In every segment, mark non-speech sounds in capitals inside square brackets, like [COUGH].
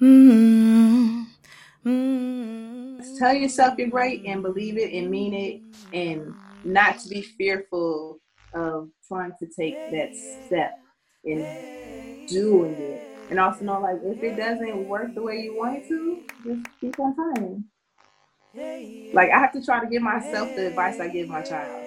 Mm-hmm. Tell yourself you're great and believe it and mean it and not to be fearful of trying to take that step in doing it. And also know like if it doesn't work the way you want it to, just keep on trying. Like I have to try to give myself the advice I give my child.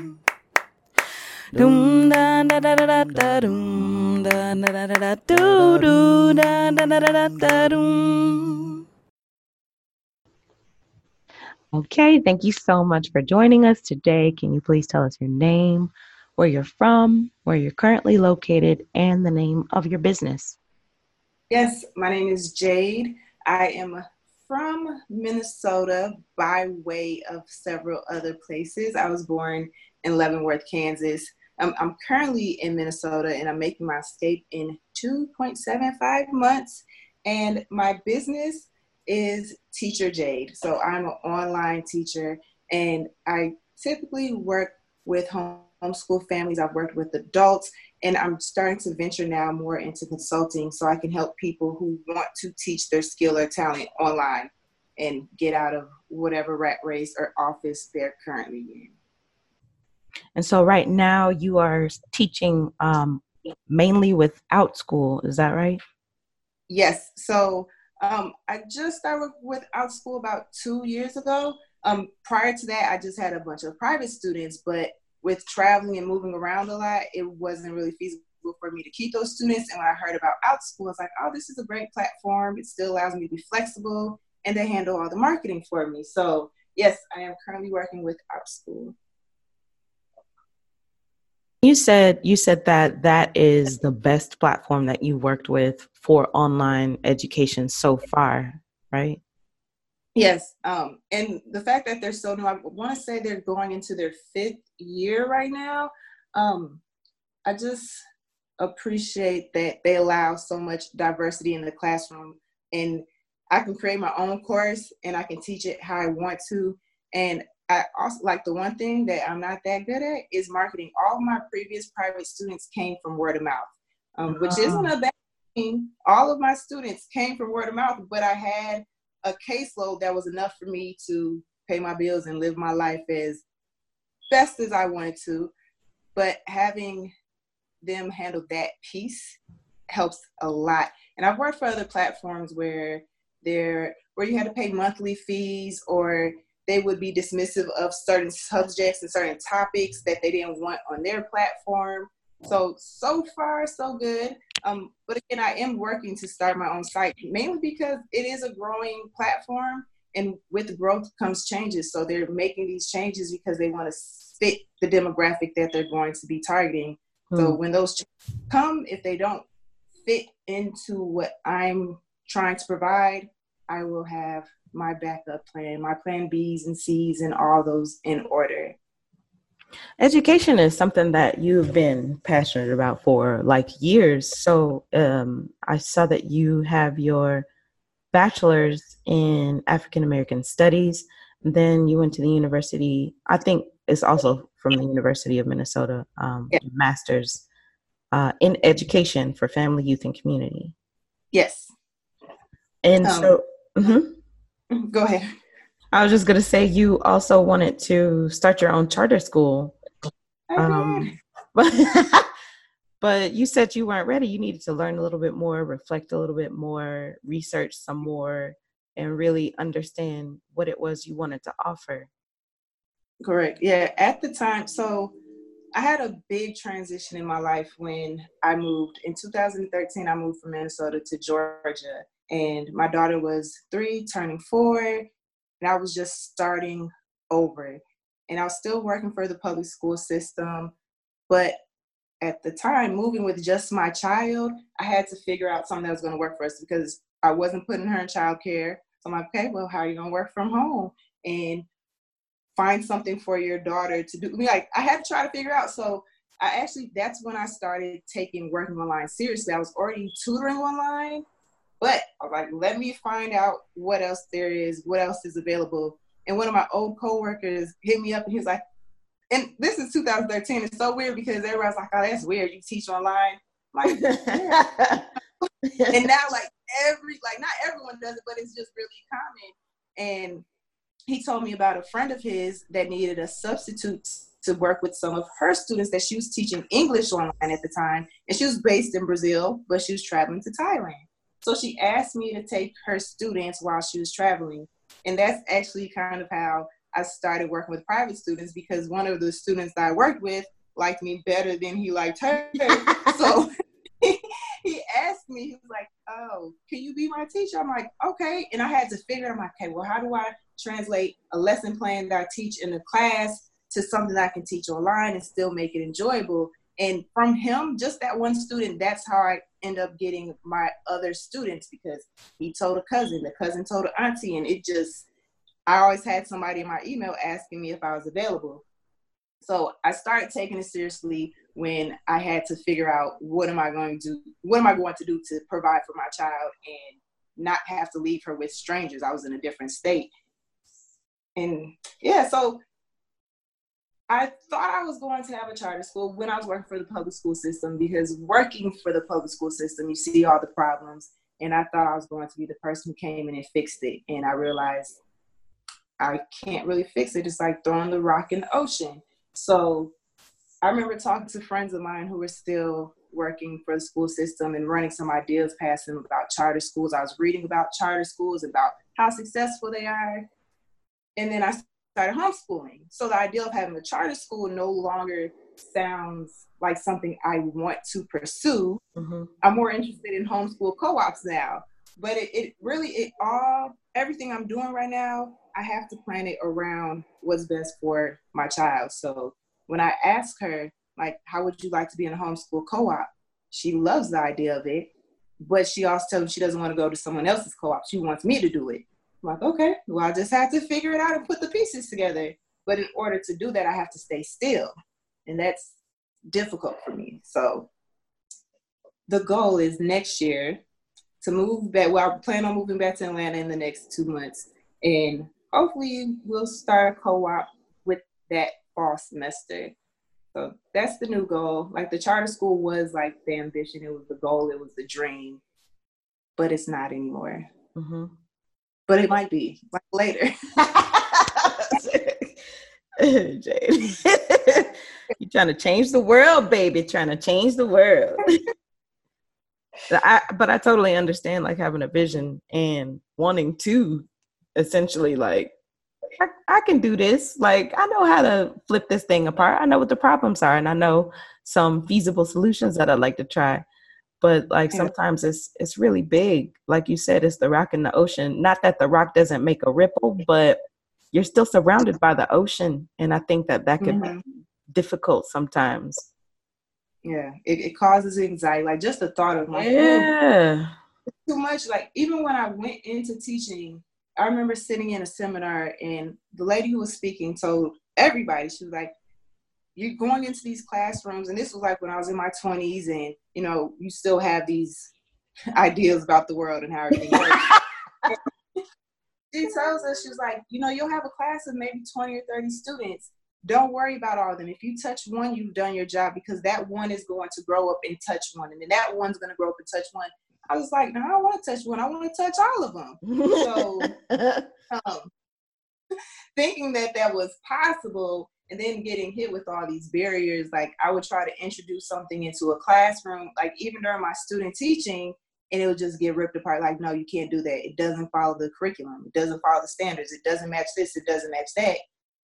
Okay, thank you so much for joining us today. Can you please tell us your name, where you're from, where you're currently located, and the name of your business? Yes, my name is Jade. I am from Minnesota by way of several other places. I was born in Leavenworth, Kansas. I'm currently in Minnesota and I'm making my escape in 2.75 months. And my business is Teacher Jade. So I'm an online teacher and I typically work with homeschool families. I've worked with adults and I'm starting to venture now more into consulting so I can help people who want to teach their skill or talent online and get out of whatever rat race or office they're currently in. And so right now you are teaching um, mainly Outschool, is that right? Yes. So um, I just started Outschool about two years ago. Um, prior to that, I just had a bunch of private students, but with traveling and moving around a lot, it wasn't really feasible for me to keep those students. And when I heard about Outschool, I was like, oh, this is a great platform. It still allows me to be flexible and they handle all the marketing for me. So yes, I am currently working with Outschool. You said you said that that is the best platform that you worked with for online education so far, right? Yes, um, and the fact that they're so new, I want to say they're going into their fifth year right now. Um, I just appreciate that they allow so much diversity in the classroom, and I can create my own course and I can teach it how I want to. And I also like the one thing that I'm not that good at is marketing. All my previous private students came from word of mouth, um, which isn't a bad thing. All of my students came from word of mouth, but I had a caseload that was enough for me to pay my bills and live my life as best as I wanted to. But having them handle that piece helps a lot. And I've worked for other platforms where there where you had to pay monthly fees or they would be dismissive of certain subjects and certain topics that they didn't want on their platform. So so far so good. Um, but again, I am working to start my own site mainly because it is a growing platform, and with growth comes changes. So they're making these changes because they want to fit the demographic that they're going to be targeting. Hmm. So when those come, if they don't fit into what I'm trying to provide, I will have my backup plan, my plan B's and C's, and all those in order. Education is something that you've been passionate about for like years. So um, I saw that you have your bachelor's in African American Studies. Then you went to the university. I think it's also from the University of Minnesota. Um, yeah. Master's uh, in education for family, youth, and community. Yes. And um, so, mm-hmm. [LAUGHS] Go ahead. I was just going to say you also wanted to start your own charter school. Um, but, [LAUGHS] but you said you weren't ready. You needed to learn a little bit more, reflect a little bit more, research some more, and really understand what it was you wanted to offer. Correct. Yeah. At the time, so I had a big transition in my life when I moved. In 2013, I moved from Minnesota to Georgia and my daughter was three, turning four, and I was just starting over. And I was still working for the public school system, but at the time, moving with just my child, I had to figure out something that was going to work for us because I wasn't putting her in childcare. So I'm like, okay, well, how are you gonna work from home and find something for your daughter to do? I mean, like I had to try to figure out. So I actually that's when I started taking working online seriously. I was already tutoring online, but I was like, let me find out what else there is, what else is available. And one of my old coworkers hit me up and he was like, and this is 2013. It's so weird because everybody's like, oh, that's weird. You teach online. like, [LAUGHS] yeah. and now like every like not everyone does it, but it's just really common. And he told me about a friend of his that needed a substitute to work with some of her students that she was teaching English online at the time. And she was based in Brazil, but she was traveling to Thailand. So she asked me to take her students while she was traveling. And that's actually kind of how I started working with private students because one of the students that I worked with liked me better than he liked her. [LAUGHS] so [LAUGHS] he asked me, he was like, Oh, can you be my teacher? I'm like, Okay. And I had to figure, I'm like, Okay, well, how do I translate a lesson plan that I teach in a class to something that I can teach online and still make it enjoyable? And from him, just that one student, that's how I end up getting my other students because he told a cousin, the cousin told an auntie, and it just, I always had somebody in my email asking me if I was available. So I started taking it seriously when I had to figure out what am I going to do, what am I going to do to provide for my child and not have to leave her with strangers. I was in a different state. And yeah, so I thought I was going to have a charter school when I was working for the public school system because working for the public school system, you see all the problems. And I thought I was going to be the person who came in and fixed it. And I realized I can't really fix it. It's like throwing the rock in the ocean. So I remember talking to friends of mine who were still working for the school system and running some ideas past them about charter schools. I was reading about charter schools, about how successful they are. And then I started homeschooling. So the idea of having a charter school no longer sounds like something I want to pursue. Mm-hmm. I'm more interested in homeschool co-ops now. But it, it really, it all, everything I'm doing right now, I have to plan it around what's best for my child. So when I ask her, like, how would you like to be in a homeschool co-op? She loves the idea of it, but she also tells me she doesn't want to go to someone else's co-op. She wants me to do it. I'm like, okay, well, I just have to figure it out and put the pieces together. But in order to do that, I have to stay still. And that's difficult for me. So the goal is next year to move back. Well, I plan on moving back to Atlanta in the next two months. And hopefully we'll start a co-op with that fall semester. So that's the new goal. Like the charter school was like the ambition, it was the goal, it was the dream, but it's not anymore. Mm-hmm but it might be like later. [LAUGHS] Jade, [LAUGHS] you're trying to change the world, baby. Trying to change the world. I, but I totally understand like having a vision and wanting to essentially like I, I, can do this. Like I know how to flip this thing apart. I know what the problems are and I know some feasible solutions that I'd like to try but like yeah. sometimes it's it's really big like you said it's the rock in the ocean not that the rock doesn't make a ripple but you're still surrounded by the ocean and i think that that can mm-hmm. be difficult sometimes yeah it, it causes anxiety like just the thought of like yeah too much like even when i went into teaching i remember sitting in a seminar and the lady who was speaking told everybody she was like you're going into these classrooms, and this was like when I was in my 20s, and you know, you still have these ideas about the world and how everything works. [LAUGHS] she tells us, she's like, you know, you'll have a class of maybe 20 or 30 students. Don't worry about all of them. If you touch one, you've done your job because that one is going to grow up and touch one, and then that one's going to grow up and touch one. I was like, no, I don't want to touch one. I want to touch all of them. So, [LAUGHS] um, [LAUGHS] thinking that that was possible, and then getting hit with all these barriers like i would try to introduce something into a classroom like even during my student teaching and it would just get ripped apart like no you can't do that. It doesn't follow the curriculum. It doesn't follow the standards. It doesn't match this. It doesn't match that.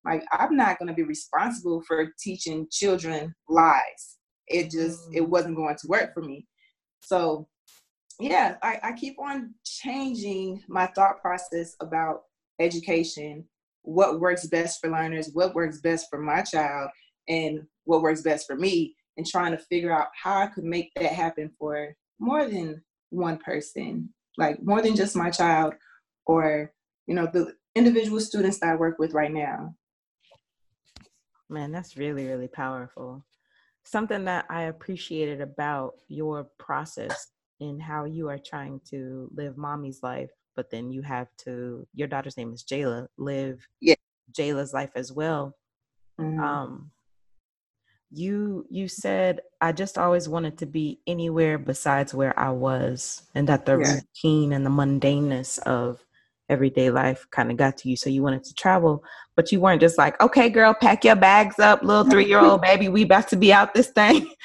Like i'm not going to be responsible for teaching children lies. It just it mm. wasn't going to work for me. So yeah I, I keep on changing my thought process about education what works best for learners, what works best for my child, and what works best for me, and trying to figure out how I could make that happen for more than one person. like more than just my child or, you know, the individual students that I work with right now. Man, that's really, really powerful. Something that I appreciated about your process in how you are trying to live mommy's life, but then you have to, your daughter's name is Jayla, live yeah. Jayla's life as well. Mm-hmm. Um, you you said I just always wanted to be anywhere besides where I was, and that the yeah. routine and the mundaneness of everyday life kind of got to you. So you wanted to travel, but you weren't just like, okay, girl, pack your bags up, little three year old [LAUGHS] baby, we about to be out this thing. [LAUGHS]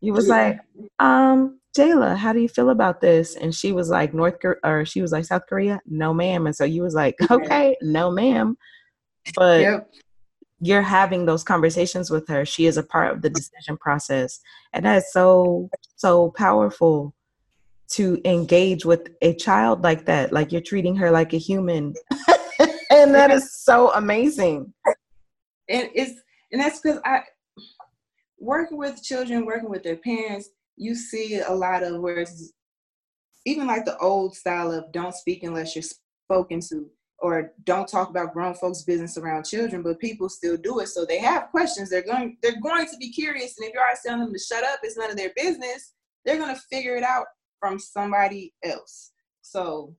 You was yeah. like, um, Jayla, how do you feel about this? And she was like, North Korea, or she was like, South Korea, no, ma'am. And so you was like, okay, no, ma'am. But yep. you're having those conversations with her. She is a part of the decision process, and that's so so powerful to engage with a child like that like you're treating her like a human [LAUGHS] and that is so amazing and it's and that's because i working with children working with their parents you see a lot of where it's even like the old style of don't speak unless you're spoken to or don't talk about grown folks business around children but people still do it so they have questions they're going they're going to be curious and if you're always telling them to shut up it's none of their business they're going to figure it out from somebody else. So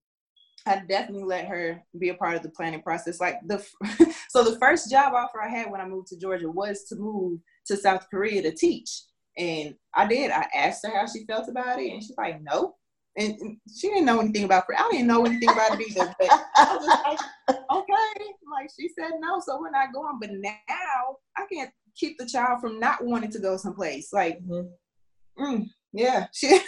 I definitely let her be a part of the planning process. Like the [LAUGHS] so the first job offer I had when I moved to Georgia was to move to South Korea to teach. And I did. I asked her how she felt about it, and she's like, "No." And, and she didn't know anything about it. I didn't know anything about it either. But I was just like, [LAUGHS] "Okay." Like she said no, so we're not going. But now I can't keep the child from not wanting to go someplace. Like, mm-hmm. mm, yeah, [LAUGHS] she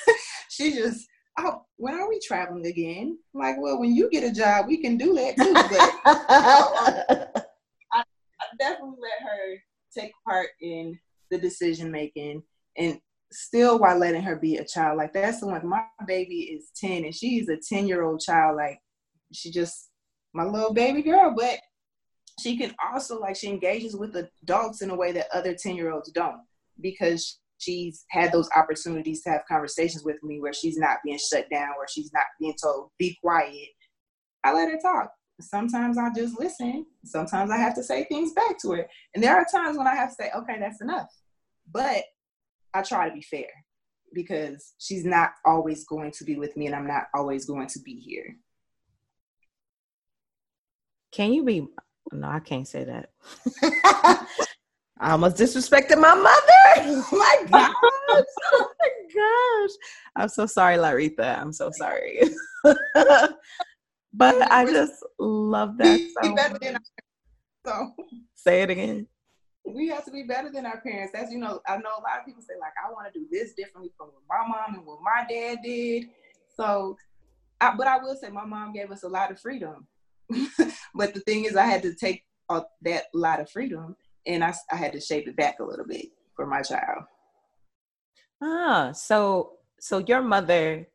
she just, oh, when are we traveling again? I'm like, well, when you get a job, we can do that too. But [LAUGHS] I, I definitely let her take part in the decision making and still while letting her be a child. Like that's the one. My baby is 10 and she's a 10 year old child. Like she just my little baby girl, but she can also like she engages with adults in a way that other 10 year olds don't because she's had those opportunities to have conversations with me where she's not being shut down, where she's not being told, be quiet. I let her talk. Sometimes I just listen. Sometimes I have to say things back to her. And there are times when I have to say, okay, that's enough. But I try to be fair because she's not always going to be with me and I'm not always going to be here. Can you be? No, I can't say that. [LAUGHS] I almost disrespected my mother. [LAUGHS] Oh [LAUGHS] my gosh. oh my gosh. I'm so sorry, Laritha. I'm so sorry. but I just love that so So say it again. We have to be better than our parents. As you know, I know a lot of people say, like, I want to do this differently from what my mom and what my dad did. So I, but I will say my mom gave us a lot of freedom. [LAUGHS] but the thing is I had to take that lot of freedom and I, I had to shape it back a little bit for my child. Ah, so so your mother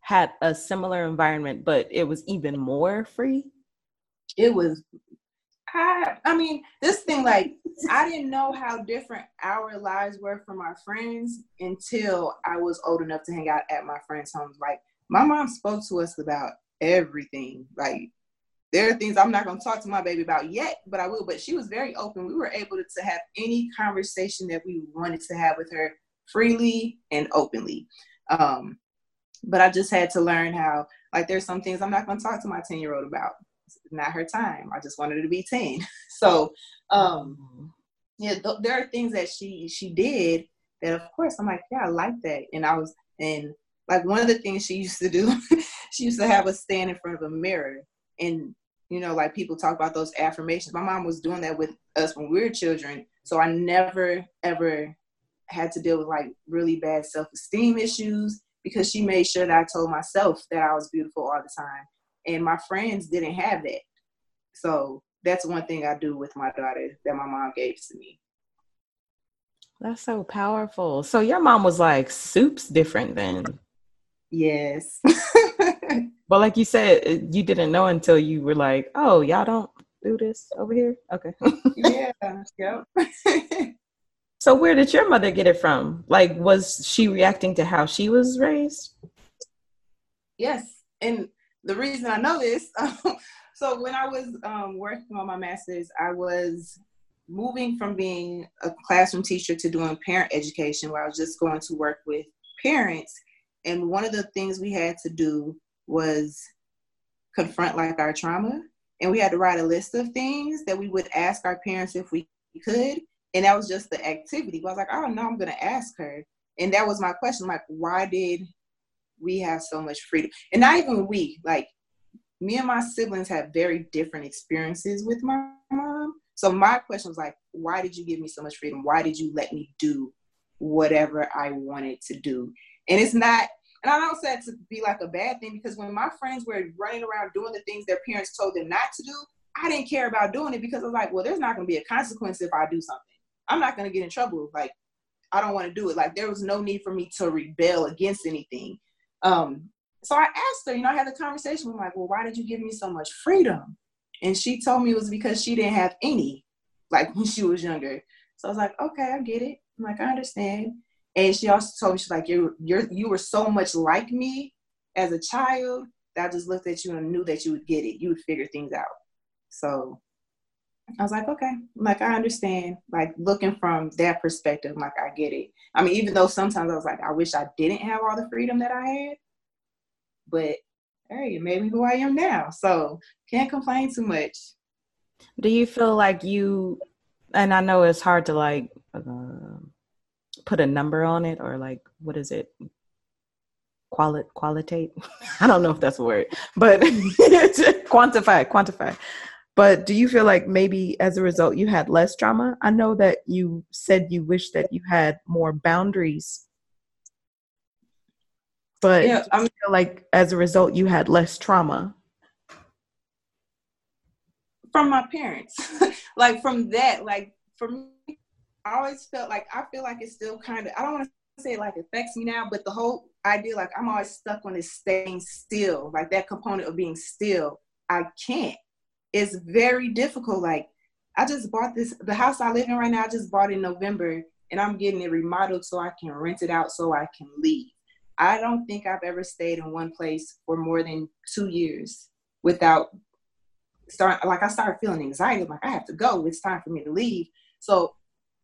had a similar environment, but it was even more free. It was. I mean, this thing like I didn't know how different our lives were from our friends until I was old enough to hang out at my friends' homes. Like my mom spoke to us about everything, like there are things I'm not going to talk to my baby about yet, but I will. But she was very open. We were able to, to have any conversation that we wanted to have with her freely and openly. Um, but I just had to learn how, like, there's some things I'm not going to talk to my 10 year old about. Not her time. I just wanted to be 10. [LAUGHS] so, um, yeah, th- there are things that she she did that, of course, I'm like, yeah, I like that. And I was, and like one of the things she used to do, [LAUGHS] she used to have us stand in front of a mirror and you know, like people talk about those affirmations. My mom was doing that with us when we were children. So I never ever had to deal with like really bad self esteem issues because she made sure that I told myself that I was beautiful all the time. And my friends didn't have that. So that's one thing I do with my daughter that my mom gave to me. That's so powerful. So your mom was like soups different then. Yes. [LAUGHS] But like you said, you didn't know until you were like, "Oh, y'all don't do this over here." Okay. [LAUGHS] yeah. Yep. [LAUGHS] so where did your mother get it from? Like, was she reacting to how she was raised? Yes. and the reason I know this, [LAUGHS] so when I was um, working on my master's, I was moving from being a classroom teacher to doing parent education, where I was just going to work with parents. And one of the things we had to do was confront like our trauma. And we had to write a list of things that we would ask our parents if we could. And that was just the activity. I was like, oh no, I'm gonna ask her. And that was my question, like, why did we have so much freedom? And not even we, like me and my siblings have very different experiences with my mom. So my question was like, why did you give me so much freedom? Why did you let me do whatever I wanted to do? And it's not and I don't say it to be like a bad thing because when my friends were running around doing the things their parents told them not to do, I didn't care about doing it because I was like, well, there's not going to be a consequence if I do something. I'm not going to get in trouble. Like, I don't want to do it. Like, there was no need for me to rebel against anything. Um, so I asked her, you know, I had a conversation with like, well, why did you give me so much freedom? And she told me it was because she didn't have any, like when she was younger. So I was like, okay, I get it. I'm like, I understand. And she also told me she's like, you're, you're you were so much like me as a child that I just looked at you and knew that you would get it. You would figure things out. So I was like, okay, like I understand. Like looking from that perspective, like I get it. I mean, even though sometimes I was like, I wish I didn't have all the freedom that I had, but hey, it made me who I am now. So can't complain too much. Do you feel like you? And I know it's hard to like. Uh, put a number on it or like what is it quali- qualitate [LAUGHS] i don't know if that's a word but [LAUGHS] quantify quantify but do you feel like maybe as a result you had less trauma i know that you said you wish that you had more boundaries but yeah, I feel like as a result you had less trauma from my parents [LAUGHS] like from that like for me I always felt like I feel like it's still kind of I don't want to say like affects me now, but the whole idea like I'm always stuck on this staying still, like that component of being still. I can't. It's very difficult. Like I just bought this the house I live in right now. I just bought in November, and I'm getting it remodeled so I can rent it out so I can leave. I don't think I've ever stayed in one place for more than two years without start like I started feeling anxiety. I'm like I have to go. It's time for me to leave. So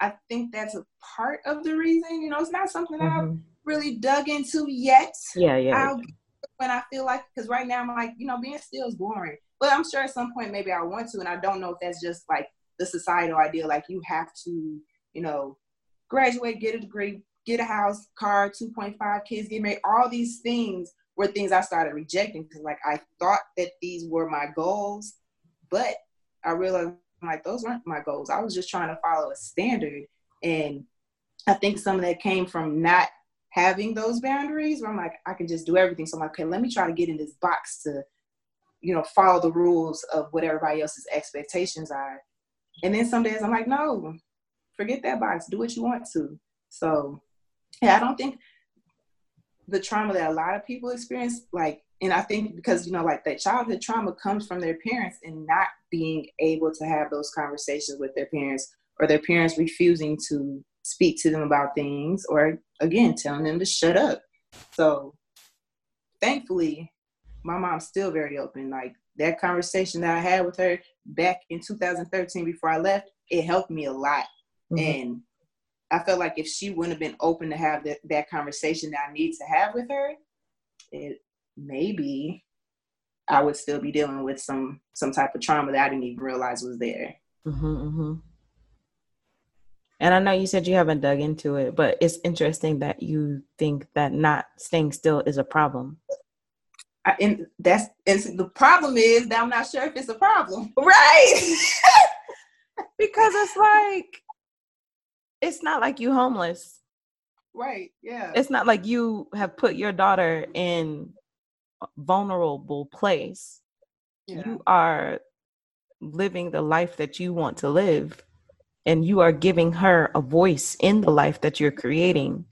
I think that's a part of the reason. You know, it's not something mm-hmm. I've really dug into yet. Yeah, yeah. I'll when I feel like because right now I'm like, you know, being still is boring. But I'm sure at some point maybe I want to, and I don't know if that's just like the societal idea, like you have to, you know, graduate, get a degree, get a house, car, 2.5 kids, get married. All these things were things I started rejecting because like I thought that these were my goals, but I realized like those weren't my goals. I was just trying to follow a standard. And I think some of that came from not having those boundaries where I'm like, I can just do everything. So I'm like, okay, let me try to get in this box to, you know, follow the rules of what everybody else's expectations are. And then some days I'm like, no, forget that box. Do what you want to. So yeah, I don't think the trauma that a lot of people experience, like and I think because you know, like that childhood trauma comes from their parents and not being able to have those conversations with their parents, or their parents refusing to speak to them about things, or again telling them to shut up. So, thankfully, my mom's still very open. Like that conversation that I had with her back in 2013 before I left, it helped me a lot, mm-hmm. and I felt like if she wouldn't have been open to have that, that conversation that I need to have with her, it maybe I would still be dealing with some some type of trauma that I didn't even realize was there. Mm-hmm, mm-hmm. And I know you said you haven't dug into it, but it's interesting that you think that not staying still is a problem. I, and that's and the problem is that I'm not sure if it's a problem, [LAUGHS] right? [LAUGHS] because it's like it's not like you homeless, right? Yeah, it's not like you have put your daughter in vulnerable place, yeah. you are living the life that you want to live and you are giving her a voice in the life that you're creating.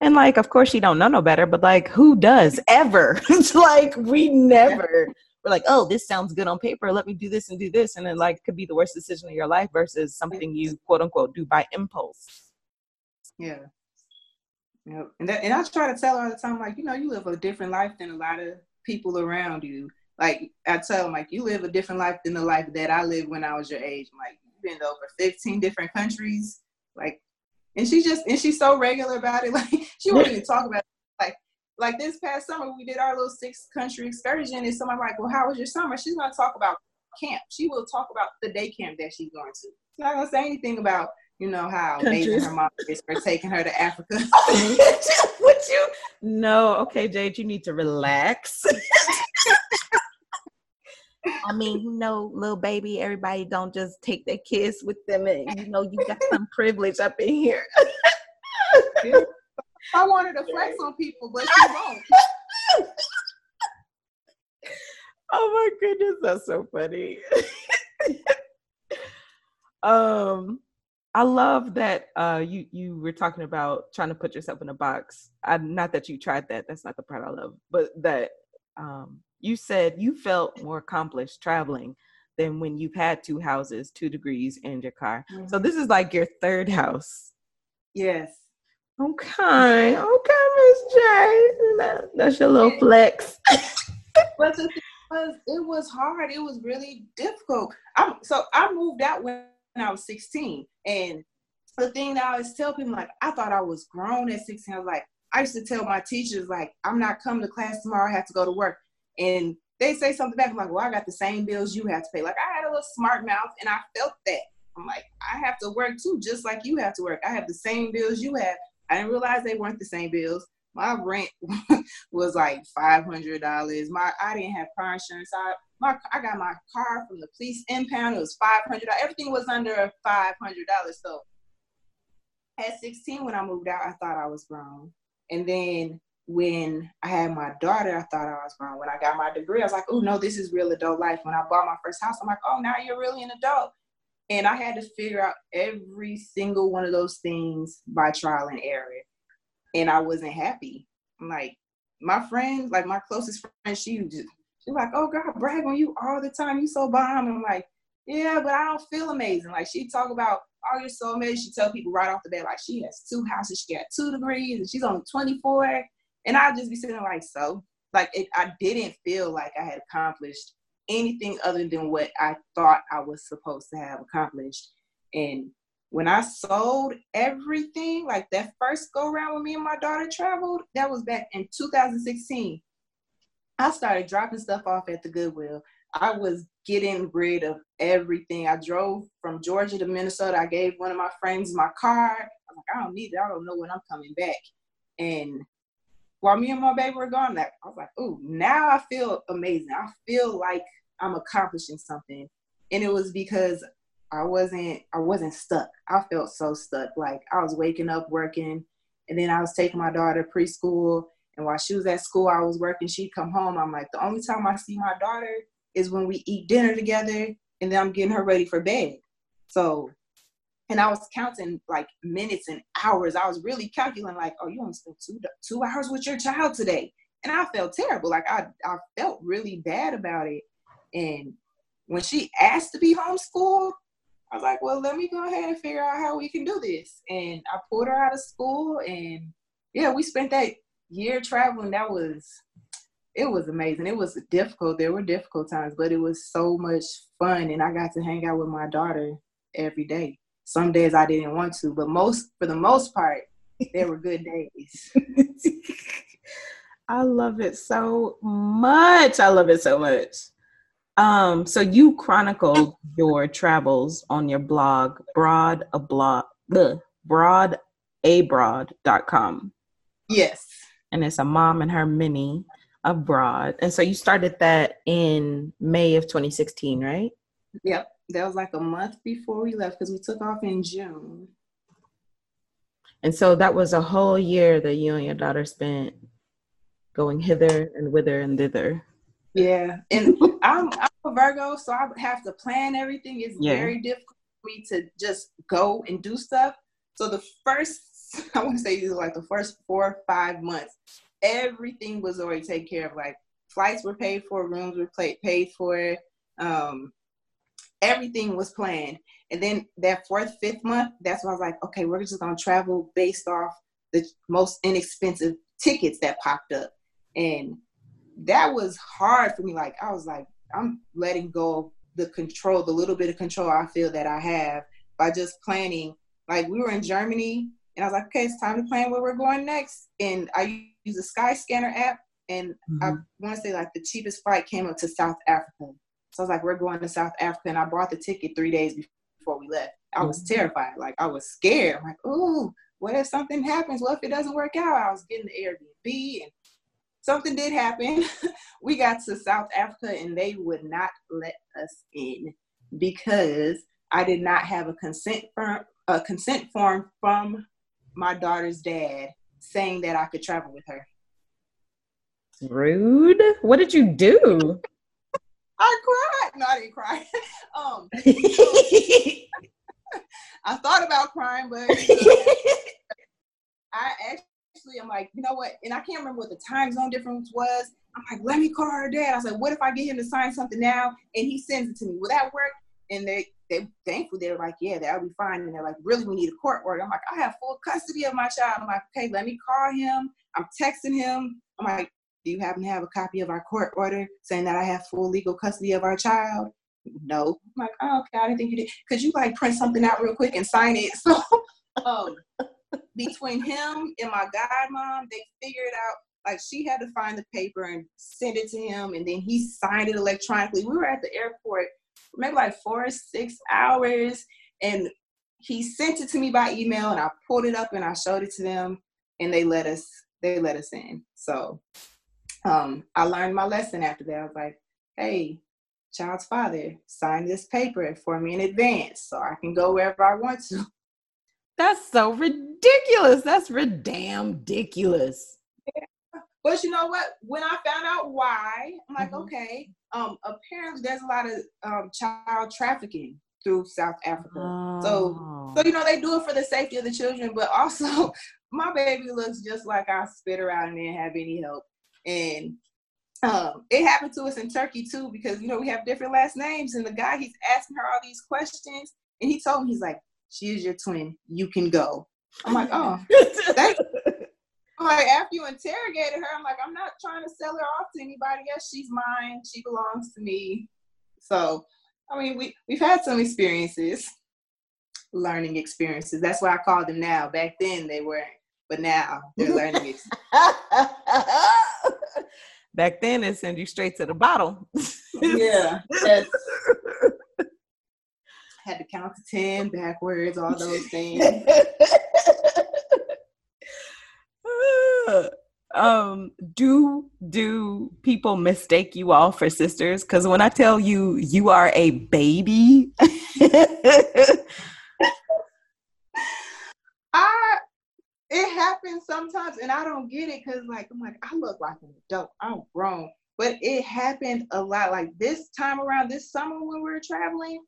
And like of course she don't know no better but like who does ever? It's [LAUGHS] like we never. We're like oh this sounds good on paper. Let me do this and do this. And then like could be the worst decision of your life versus something you quote unquote do by impulse. Yeah. Yep. And that, and I try to tell her all the time, like, you know, you live a different life than a lot of people around you. Like I tell them, like you live a different life than the life that I lived when I was your age. I'm like been to over 15 different countries. Like, and she just and she's so regular about it. [LAUGHS] Like she won't even talk about it. like like this past summer we did our little six country excursion and somebody like, well, how was your summer? She's gonna talk about camp. She will talk about the day camp that she's going to. She's not gonna say anything about you know how amazing her mom is for taking her to Africa. [LAUGHS] [LAUGHS] Would you? No, okay, Jade, you need to relax. I mean, you know, little baby, everybody don't just take their kids with them, and you know, you got some privilege up in here. I wanted to flex on people, but she won't. oh my goodness, that's so funny. um, I love that uh, you you were talking about trying to put yourself in a box. I, not that you tried that. That's not the part I love, but that um, you said you felt more accomplished traveling than when you've had two houses, two degrees, and your car. Mm-hmm. So this is like your third house. Yes. Okay. Okay, Miss J. That's your little flex. [LAUGHS] but the was, it was hard. It was really difficult. I'm, so I moved out when I was 16. And the thing that I always tell people, like, I thought I was grown at 16. I was like, I used to tell my teachers, like, I'm not coming to class tomorrow. I have to go to work. And they say something back. I'm like, well, I got the same bills you have to pay. Like, I had a little smart mouth and I felt that. I'm like, I have to work too, just like you have to work. I have the same bills you have. I didn't realize they weren't the same bills. My rent [LAUGHS] was like five hundred dollars. My I didn't have car insurance. I my I got my car from the police impound. It was $500. Everything was under five hundred dollars. So at sixteen, when I moved out, I thought I was grown. And then when I had my daughter, I thought I was grown. When I got my degree, I was like, oh no, this is real adult life. When I bought my first house, I'm like, oh, now you're really an adult. And I had to figure out every single one of those things by trial and error. And I wasn't happy. I'm like, my friend, like my closest friend, she just she's like, oh girl, I brag on you all the time. You so bomb. And I'm like, yeah, but I don't feel amazing. Like she talk about oh, all your soulmates. She tell people right off the bat, like she has two houses, she got two degrees, and she's only 24. And I'd just be sitting like, so, like, it, I didn't feel like I had accomplished anything other than what I thought I was supposed to have accomplished. And when I sold everything, like that first go around when me and my daughter traveled, that was back in 2016. I started dropping stuff off at the Goodwill. I was getting rid of everything. I drove from Georgia to Minnesota. I gave one of my friends my car. I'm like, I don't need it. I don't know when I'm coming back. And while me and my baby were gone, that I was like, oh, now I feel amazing. I feel like I'm accomplishing something. And it was because I wasn't I wasn't stuck. I felt so stuck. Like I was waking up working and then I was taking my daughter preschool and while she was at school I was working. She'd come home. I'm like, the only time I see my daughter is when we eat dinner together and then I'm getting her ready for bed. So and I was counting like minutes and hours. I was really calculating like, oh, you only spent two two hours with your child today, and I felt terrible. Like I I felt really bad about it. And when she asked to be homeschooled, I was like, well, let me go ahead and figure out how we can do this. And I pulled her out of school, and yeah, we spent that year traveling. That was it was amazing. It was difficult. There were difficult times, but it was so much fun, and I got to hang out with my daughter every day. Some days I didn't want to, but most for the most part, there were good days. [LAUGHS] I love it so much. I love it so much. Um, so you chronicled your travels on your blog, broad a blog, broadabroad.com. Yes. And it's a mom and her mini abroad. And so you started that in May of 2016, right? Yep that was like a month before we left because we took off in June. And so that was a whole year that you and your daughter spent going hither and whither and thither. Yeah, and [LAUGHS] I'm, I'm a Virgo, so I have to plan everything. It's yeah. very difficult for me to just go and do stuff. So the first, [LAUGHS] I want to say, like the first four or five months, everything was already taken care of. Like flights were paid for, rooms were paid for, um, everything was planned. And then that fourth, fifth month, that's when I was like, okay, we're just gonna travel based off the most inexpensive tickets that popped up. And that was hard for me. Like I was like, I'm letting go of the control, the little bit of control I feel that I have by just planning. Like we were in Germany and I was like, okay, it's time to plan where we're going next. And I use the Skyscanner app and mm-hmm. I want to say like the cheapest flight came up to South Africa. So I was like, we're going to South Africa and I bought the ticket three days before we left. I was mm-hmm. terrified. Like I was scared. I'm like, oh, what if something happens? What if it doesn't work out? I was getting the Airbnb and something did happen. [LAUGHS] we got to South Africa and they would not let us in because I did not have a consent form, a consent form from my daughter's dad saying that I could travel with her. Rude. What did you do? I cried. No, I didn't cry. [LAUGHS] um, [LAUGHS] [LAUGHS] I thought about crying, but I actually I'm like, you know what? And I can't remember what the time zone difference was. I'm like, let me call her dad. I said, what if I get him to sign something now and he sends it to me? Will that work? And they they thankfully they're like, yeah, that'll be fine. And they're like, really, we need a court order. I'm like, I have full custody of my child. I'm like, okay, let me call him. I'm texting him. I'm like, do you happen to have a copy of our court order saying that I have full legal custody of our child? No. I'm like, oh, okay, I didn't think you did. Could you like print something out real quick and sign it? [LAUGHS] So um, between him and my godmom, they figured out like she had to find the paper and send it to him, and then he signed it electronically. We were at the airport maybe like four or six hours, and he sent it to me by email, and I pulled it up and I showed it to them, and they let us they let us in. So um, I learned my lesson after that. I was like, hey, child's father, sign this paper for me in advance so I can go wherever I want to. [LAUGHS] That's so ridiculous. That's damn ridiculous. Yeah. But you know what? When I found out why, I'm like, mm-hmm. okay. Um, apparently there's a lot of um, child trafficking through South Africa. Oh. So, so you know they do it for the safety of the children, but also [LAUGHS] my baby looks just like I spit her out and didn't have any help. And um, it happened to us in Turkey too, because you know we have different last names, and the guy he's asking her all these questions, and he told me he's like, "She is your twin. You can go." I'm like, "Oh, thank." [LAUGHS] I'm like after you interrogated her, I'm like, I'm not trying to sell her off to anybody else. She's mine. She belongs to me. So, I mean, we we've had some experiences, learning experiences. That's why I call them now. Back then they weren't, but now they're learning. It. [LAUGHS] Back then, they send you straight to the bottle. yeah. [LAUGHS] Yes. Had to count to 10 backwards, all those things. [LAUGHS] um do do people mistake you all for sisters because when i tell you you are a baby it happens sometimes, and I don't get it because, like, I'm like, I look like an adult. I'm grown, but it happened a lot. Like this time around, this summer when we were traveling,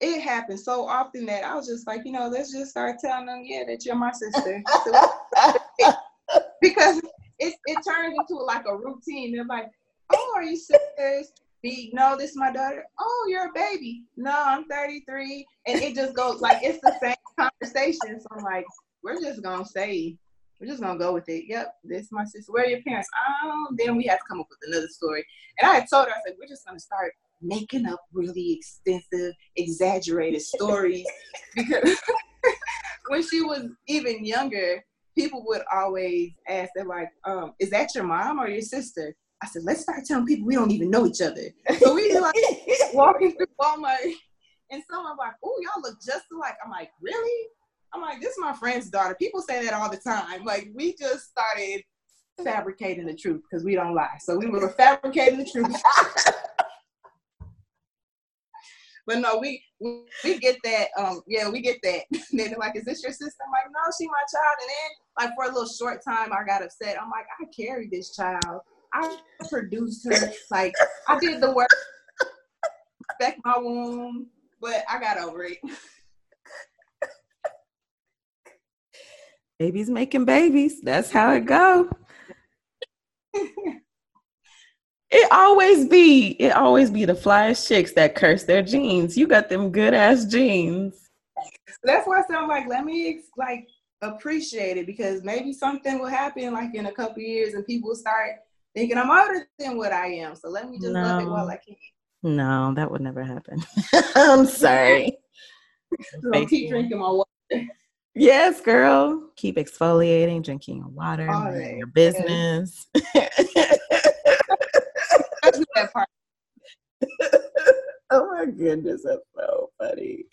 it happened so often that I was just like, you know, let's just start telling them, yeah, that you're my sister, [LAUGHS] [LAUGHS] because it it turns into like a routine. They're like, oh, are you sisters? Be no, this is my daughter. Oh, you're a baby. No, I'm 33, and it just goes like it's the same conversation. So I'm like, we're just gonna say we're just gonna go with it. Yep, this is my sister. Where are your parents? Oh, then we had to come up with another story. And I had told her, I said, we're just gonna start making up really extensive, exaggerated stories [LAUGHS] because [LAUGHS] when she was even younger, people would always ask, they're like, um, is that your mom or your sister? I said, let's start telling people we don't even know each other. So we like [LAUGHS] walking through Walmart and someone like, oh, y'all look just alike. I'm like, really? I'm like, this is my friend's daughter. People say that all the time. Like, we just started fabricating the truth because we don't lie. So we were fabricating the truth. [LAUGHS] but no, we, we, get that. Um, yeah, we get that. [LAUGHS] then they're like, "Is this your sister?" I'm like, "No, she my child." And then, like for a little short time, I got upset. I'm like, "I carried this child. I produced her. Like, I did the work, respect my womb, but I got over it." [LAUGHS] babies making babies. That's how it go. [LAUGHS] it always be it always be the flyest chicks that curse their jeans. You got them good ass jeans. That's why I said I'm like, let me like appreciate it because maybe something will happen like in a couple years and people start thinking I'm older than what I am. So let me just no. love it while I can. No, that would never happen. [LAUGHS] [LAUGHS] I'm sorry. so keep drinking my water. Yes, girl. Keep exfoliating, drinking your water, oh, your business. [LAUGHS] oh my goodness, that's so funny.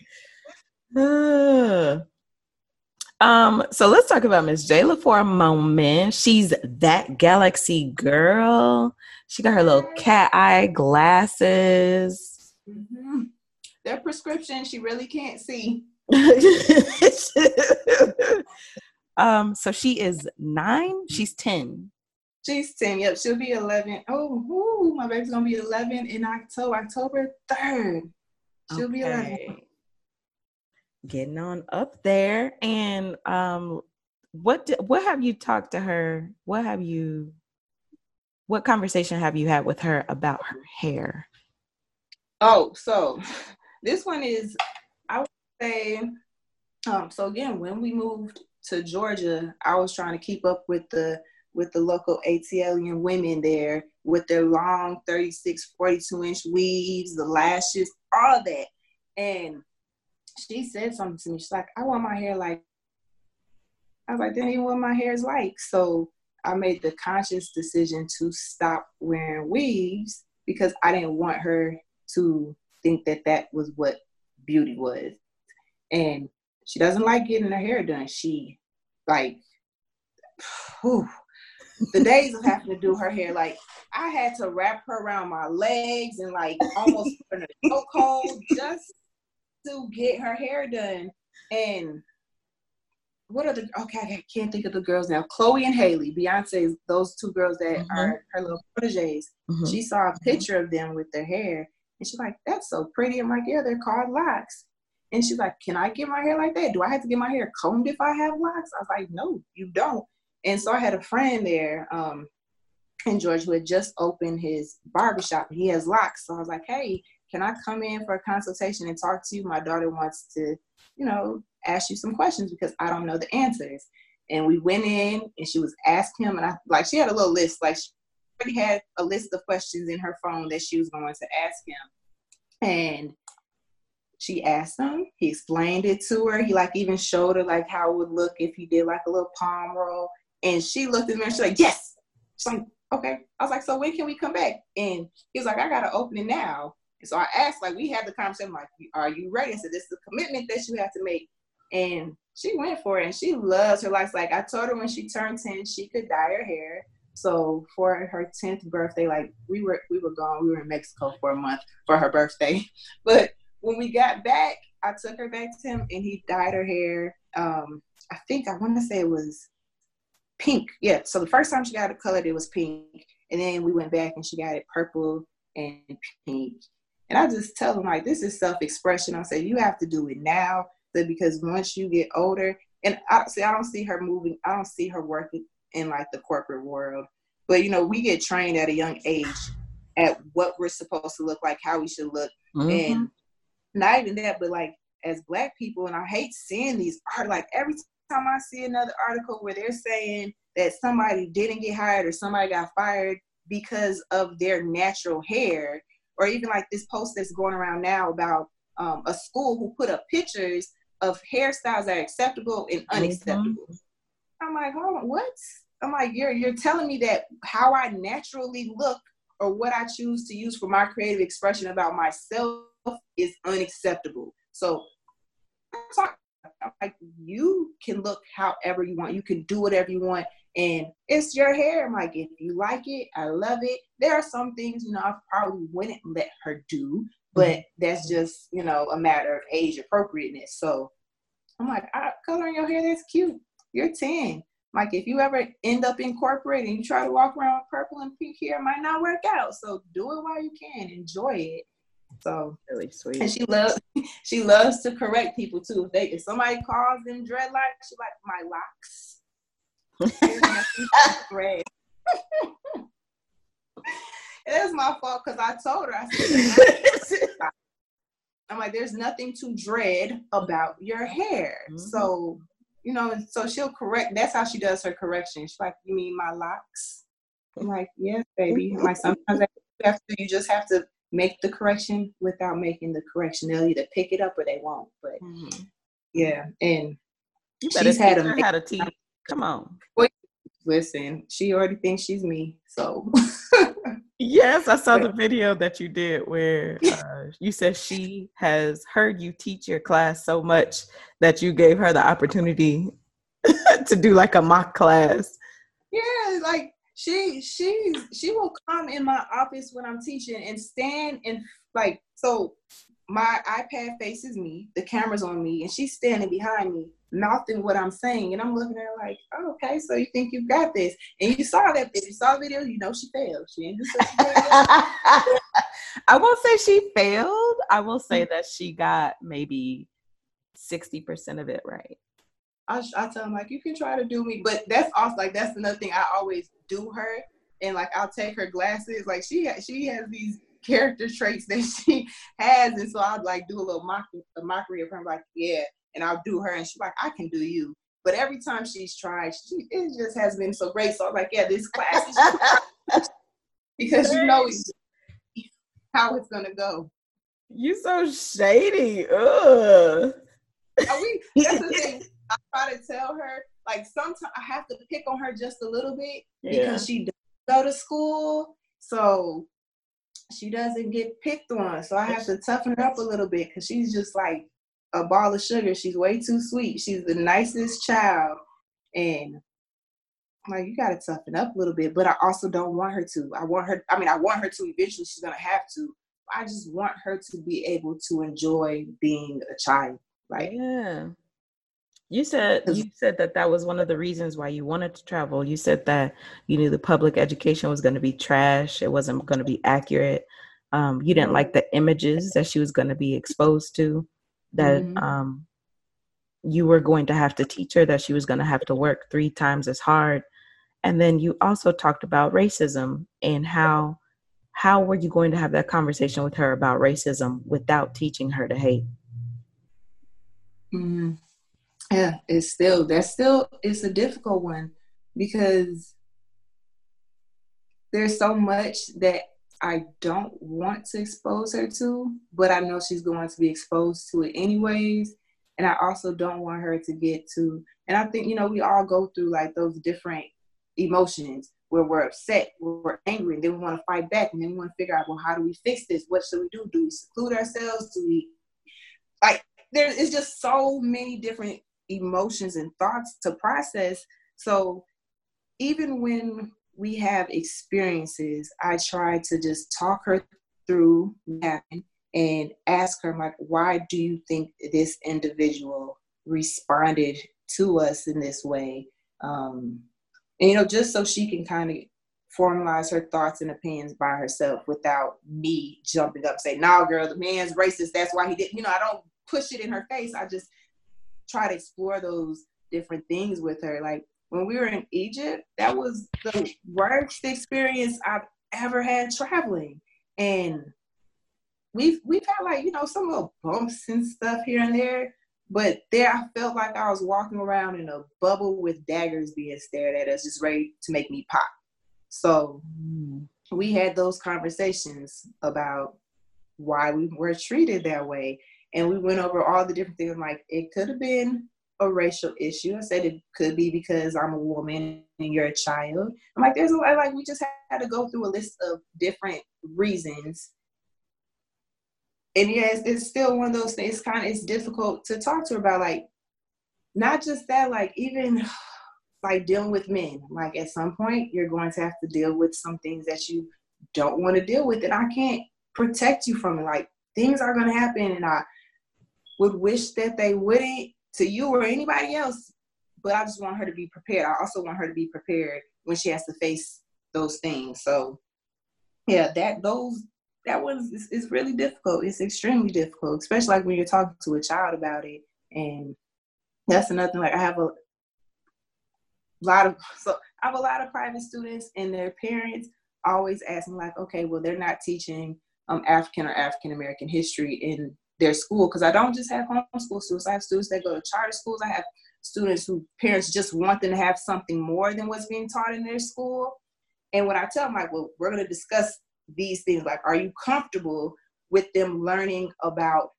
[SIGHS] um, so let's talk about Miss Jayla for a moment. She's that galaxy girl. She got her little cat eye glasses. Mm-hmm. Their prescription, she really can't see. [LAUGHS] um, so she is nine. She's ten. She's 10. Yep, she'll be 11. Oh, ooh, my baby's gonna be 11 in October, October 3rd. She'll okay. be 11. Getting on up there. And um, what what have you talked to her? What have you? What conversation have you had with her about her hair? Oh, so [LAUGHS] this one is, say, um, so again, when we moved to Georgia, I was trying to keep up with the with the local ATLian women there with their long 36, 42 inch weaves, the lashes, all that. And she said something to me. She's like, I want my hair like, I was like, didn't even what my hair is like. So I made the conscious decision to stop wearing weaves because I didn't want her to think that that was what beauty was. And she doesn't like getting her hair done. She like, [SIGHS] whew, the days of having to do her hair, like I had to wrap her around my legs and like almost put her in a chokehold just to get her hair done. And what are the okay? I can't think of the girls now. Chloe and Halle, Beyonce's those two girls that mm-hmm. are her little proteges. Mm-hmm. She saw a picture of them with their hair, and she's like, "That's so pretty." I'm like, "Yeah, they're called locks." And she's like, "Can I get my hair like that? Do I have to get my hair combed if I have locks?" I was like, "No, you don't." And so I had a friend there um, in Georgia who had just opened his barbershop. He has locks. So I was like, hey, can I come in for a consultation and talk to you? My daughter wants to, you know, ask you some questions because I don't know the answers. And we went in and she was asking him, and I like she had a little list, like she already had a list of questions in her phone that she was going to ask him. And she asked him, he explained it to her. He like even showed her like how it would look if he did like a little palm roll. And she looked at me and she's like, yes. She's like, okay. I was like, so when can we come back? And he was like, I got to open it now. And so I asked, like, we had the conversation, like, are you ready? I said, this is a commitment that you have to make. And she went for it and she loves her life. Like I told her when she turned 10, she could dye her hair. So for her 10th birthday, like we were we were gone, we were in Mexico for a month for her birthday. [LAUGHS] But when we got back, I took her back to him and he dyed her hair. Um, I think I want to say it was pink. Yeah. So the first time she got it colored, it was pink. And then we went back and she got it purple and pink. And I just tell them like this is self-expression. I say you have to do it now. So because once you get older, and I see I don't see her moving, I don't see her working in like the corporate world. But you know, we get trained at a young age at what we're supposed to look like, how we should look. Mm-hmm. And not even that, but like as black people, and I hate seeing these art like every time I see another article where they're saying that somebody didn't get hired or somebody got fired because of their natural hair, or even like this post that's going around now about um, a school who put up pictures of hairstyles that are acceptable and mm-hmm. unacceptable. Mm-hmm. I'm like, hold on, what? I'm like, you're you're telling me that how I naturally look or what I choose to use for my creative expression about myself is unacceptable. So I'm like, you can look however you want. You can do whatever you want. And it's your hair. I'm like, if you like it, I love it. There are some things, you know, I probably wouldn't let her do, but mm-hmm. that's just, you know, a matter of age appropriateness. So I'm like, I, coloring your hair, that's cute. You're 10. Like if you ever end up incorporating, you try to walk around with purple and pink hair, might not work out. So do it while you can. Enjoy it. So really sweet. And she loves [LAUGHS] she loves to correct people too. If they if somebody calls them dreadlocks, she like my locks. [LAUGHS] Red. It's my fault because I told her I said I'm like, there's nothing to dread about your hair. Mm-hmm. So, you know, so she'll correct. That's how she does her correction. She's like, you mean my locks? I'm like, yes, baby. I'm like sometimes you have to, you just have to make the correction without making the correction. They'll either pick it up or they won't. But mm-hmm. yeah, and you better she's had a how to teach. Come on. Listen, she already thinks she's me, so. [LAUGHS] yes, I saw the video that you did where [LAUGHS] uh, you said she has heard you teach your class so much that you gave her the opportunity [LAUGHS] to do like a mock class. Yeah, like she she she will come in my office when I'm teaching and stand and like so my iPad faces me, the camera's on me, and she's standing behind me, mouthing what I'm saying. And I'm looking at her like, oh, okay, so you think you've got this. And you saw that if you saw the video, you know she failed. She didn't do [LAUGHS] I won't say she failed. I will say mm-hmm. that she got maybe 60% of it right. I, I tell them like you can try to do me, but that's also like that's another thing I always do her, and like I'll take her glasses. Like she she has these character traits that [LAUGHS] she has, and so I'll like do a little mock a mockery of her. I'm like yeah, and I'll do her, and she's like I can do you. But every time she's tried, she it just has been so great. So I'm like yeah, this class is [LAUGHS] because you know how it's gonna go. You so shady. Ugh. Are we, that's the thing. [LAUGHS] I try to tell her, like sometimes I have to pick on her just a little bit yeah. because she does go to school. So she doesn't get picked on. So I have to toughen her up a little bit because she's just like a ball of sugar. She's way too sweet. She's the nicest child. And like you gotta toughen up a little bit, but I also don't want her to. I want her, I mean, I want her to eventually she's gonna have to. I just want her to be able to enjoy being a child. Like yeah. You said you said that that was one of the reasons why you wanted to travel. You said that you knew the public education was going to be trash. It wasn't going to be accurate. Um, you didn't like the images that she was going to be exposed to. That mm-hmm. um, you were going to have to teach her. That she was going to have to work three times as hard. And then you also talked about racism and how how were you going to have that conversation with her about racism without teaching her to hate? Mm-hmm yeah, it's still that's still it's a difficult one because there's so much that I don't want to expose her to, but I know she's going to be exposed to it anyways. And I also don't want her to get to, and I think, you know, we all go through like those different emotions where we're upset, where we're angry, and then we want to fight back, and then we want to figure out, well, how do we fix this? What should we do? Do we seclude ourselves? Do we, like, there is just so many different emotions and thoughts to process. So even when we have experiences, I try to just talk her through and ask her like, why do you think this individual responded to us in this way? Um, and you know, just so she can kind of formalize her thoughts and opinions by herself without me jumping up saying, "No, nah, girl, the man's racist. That's why he didn't." You know, I don't push it in her face. I just try to explore those different things with her. Like when we were in Egypt, that was the worst experience I've ever had traveling. And we've we've had like, you know, some little bumps and stuff here and there. But there I felt like I was walking around in a bubble with daggers being stared at us, just ready to make me pop. So we had those conversations about why we were treated that way and we went over all the different things. Like it could have been a racial issue. I said it could be because I'm a woman and you're a child. I'm like, there's a lot. Like we just had to go through a list of different reasons. And yes, it's still one of those things. It's kind of it's difficult to talk to her about. Like not just that. Like even [SIGHS] like dealing with men. Like at some point, you're going to have to deal with some things that you don't want to deal with, and I can't protect you from it. Like things are going to happen, and I would wish that they wouldn't to you or anybody else. But I just want her to be prepared. I also want her to be prepared when she has to face those things. So yeah, that those that was is, is really difficult. It's extremely difficult, especially like when you're talking to a child about it. And that's another thing. Like I have a lot of so I have a lot of private students and their parents always asking like, okay, well they're not teaching um, African or African American history in their school because I don't just have homeschool students. I have students that go to charter schools. I have students who parents just want them to have something more than what's being taught in their school. And when I tell them, like, well, we're going to discuss these things. Like, are you comfortable with them learning about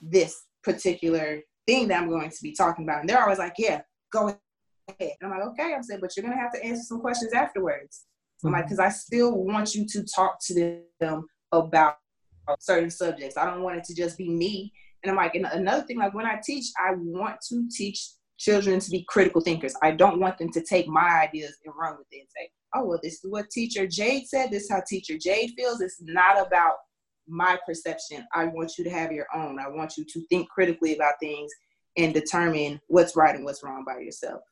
this particular thing that I'm going to be talking about? And they're always like, yeah, go ahead. And I'm like, okay. I'm saying, but you're going to have to answer some questions afterwards. Mm-hmm. I'm like, because mm-hmm. I still want you to talk to them about certain subjects. I don't want it to just be me. And I'm like, and another thing, like when I teach, I want to teach children to be critical thinkers. I don't want them to take my ideas and run with it and say, oh, well, this is what teacher Jade said. This is how teacher Jade feels. It's not about my perception. I want you to have your own. I want you to think critically about things and determine what's right and what's wrong by yourself.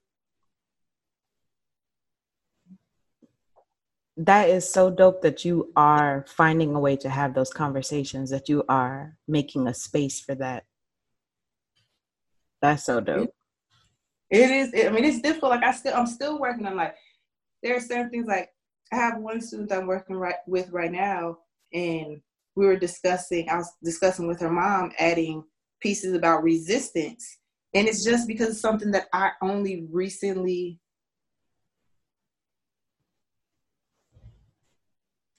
That is so dope that you are finding a way to have those conversations, that you are making a space for that. That's so dope. It is. I mean, it's difficult. Like I still, I'm still working on like there are certain things like I have one student I'm working right with right now, and we were discussing. I was discussing with her mom adding pieces about resistance, and it's just because it's something that I only recently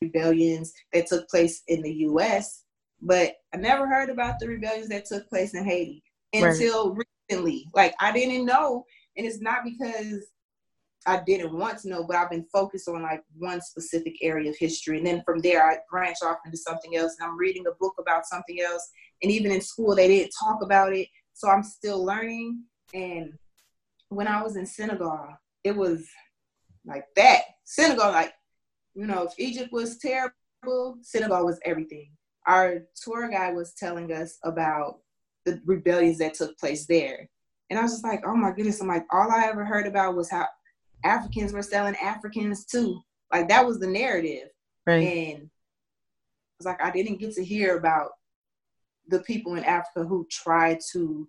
rebellions that took place in the U.S. But I never heard about the rebellions that took place in Haiti until right. recently. Like I didn't know, and it's not because I didn't want to know, but I've been focused on like one specific area of history. And then from there, I branch off into something else. And I'm reading a book about something else. And even in school, they didn't talk about it. So I'm still learning. And when I was in Senegal, it was like that. Senegal, like, you know, if Egypt was terrible, Senegal was everything. Our tour guide was telling us about the rebellions that took place there. And I was just like, oh my goodness. I'm like, all I ever heard about was how Africans were selling Africans too. Like that was the narrative. Right. And it's like I didn't get to hear about the people in Africa who tried to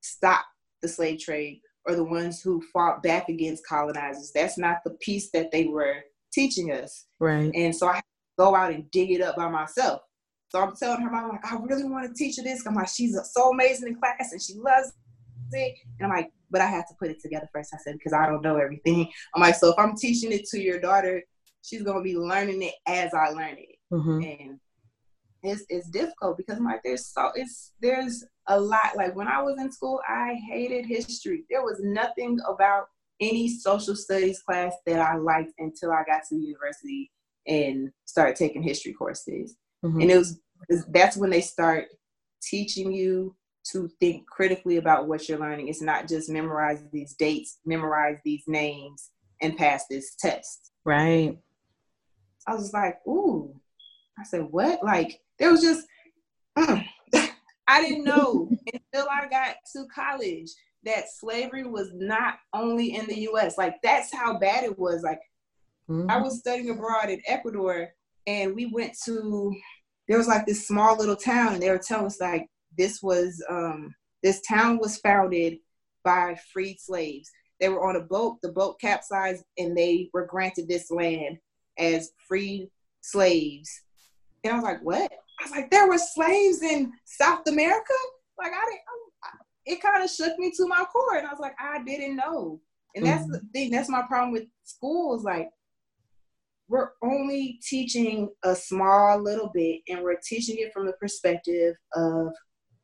stop the slave trade or the ones who fought back against colonizers. That's not the piece that they were teaching us. Right. And so I go out and dig it up by myself. So I'm telling her, I'm like, I really want to teach her this. I'm like, she's so amazing in class and she loves it. And I'm like, but I had to put it together first. I said, because I don't know everything. I'm like, so if I'm teaching it to your daughter, she's gonna be learning it as I learn it. Mm-hmm. And it's it's difficult because I'm like, there's so it's there's a lot. Like when I was in school, I hated history. There was nothing about any social studies class that I liked until I got to university and started taking history courses. Mm-hmm. And it was that's when they start teaching you to think critically about what you're learning. It's not just memorize these dates, memorize these names, and pass this test. Right. I was like, ooh. I said, what? Like, there was just, mm. [LAUGHS] I didn't know [LAUGHS] until I got to college that slavery was not only in the US. Like, that's how bad it was. Like, mm-hmm. I was studying abroad in Ecuador, and we went to, there was like this small little town, and they were telling us, like, this was um, this town was founded by freed slaves. They were on a boat. The boat capsized, and they were granted this land as free slaves. And I was like, "What?" I was like, "There were slaves in South America." Like I didn't. It kind of shook me to my core, and I was like, "I didn't know." And that's mm-hmm. the thing. That's my problem with schools. Like we're only teaching a small little bit, and we're teaching it from the perspective of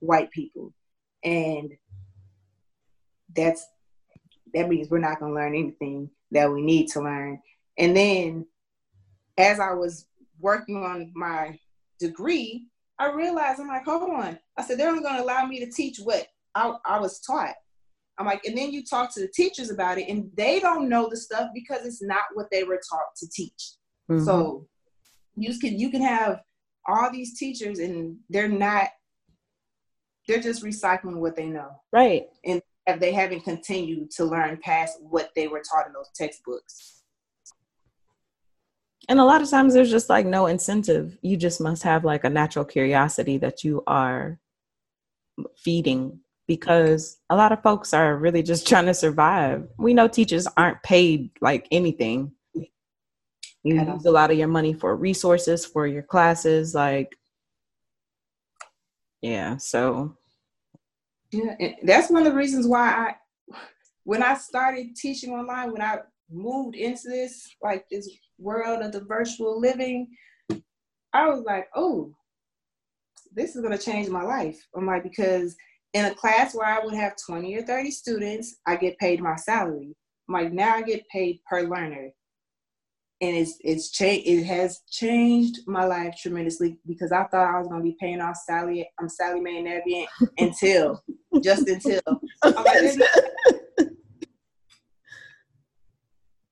white people. And that's that means we're not going to learn anything that we need to learn. And then as I was working on my degree, I realized I'm like, hold on. I said, they're only going to allow me to teach what I, I was taught. I'm like, and then you talk to the teachers about it, and they don't know the stuff because it's not what they were taught to teach. Mm-hmm. So you can you can have all these teachers, and they're not they're just recycling what they know. Right. And if they haven't continued to learn past what they were taught in those textbooks. And a lot of times there's just like no incentive. You just must have like a natural curiosity that you are feeding because a lot of folks are really just [LAUGHS] trying to survive. We know teachers aren't paid like anything. You use a lot of your money for resources for your classes, like yeah so yeah that's one of the reasons why i when i started teaching online when i moved into this like this world of the virtual living, I was like, oh, this is gonna change my life. I'm like, because in a class where I would have 20 or 30 students, I get paid my salary. I'm like now I get paid per learner. And it's it's changed it has changed my life tremendously because I thought I was gonna be paying off Sallie I'm Sallie Mae Navient [LAUGHS] until just until I'm like, [LAUGHS]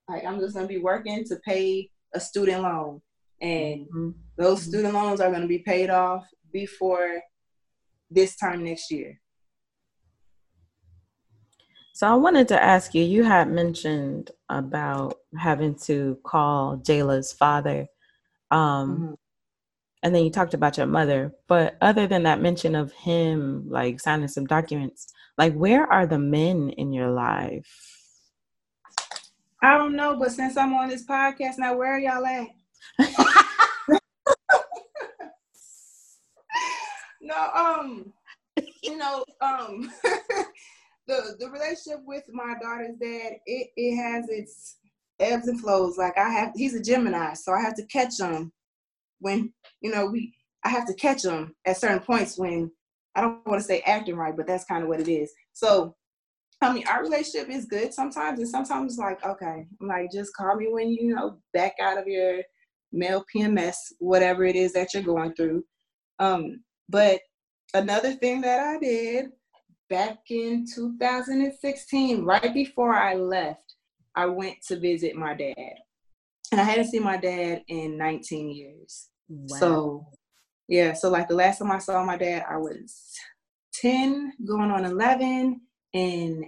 like I'm just gonna be working to pay a student loan. And mm-hmm. those student loans are gonna be paid off before this time next year. So I wanted to ask you, you had mentioned about having to call Jayla's father. Um, mm-hmm. And then you talked about your mother. But other than that mention of him, like signing some documents, like where are the men in your life? I don't know, but since I'm on this podcast now, where are y'all at? [LAUGHS] [LAUGHS] no, um, you know, um, [LAUGHS] the the relationship with my daughter's dad, it it has its ebbs and flows. Like I have, he's a Gemini, so I have to catch him when you know we. I have to catch him at certain points when I don't want to say acting right, but that's kind of what it is. So, I mean, our relationship is good sometimes, and sometimes it's like, okay, I'm like, just call me when you know back out of your male PMS, whatever it is that you're going through. Um, but another thing that I did back in 2016, right before I left, I went to visit my dad. And I hadn't seen my dad in 19 years. Wow. So, yeah, so like the last time I saw my dad, I was 10, going on 11. And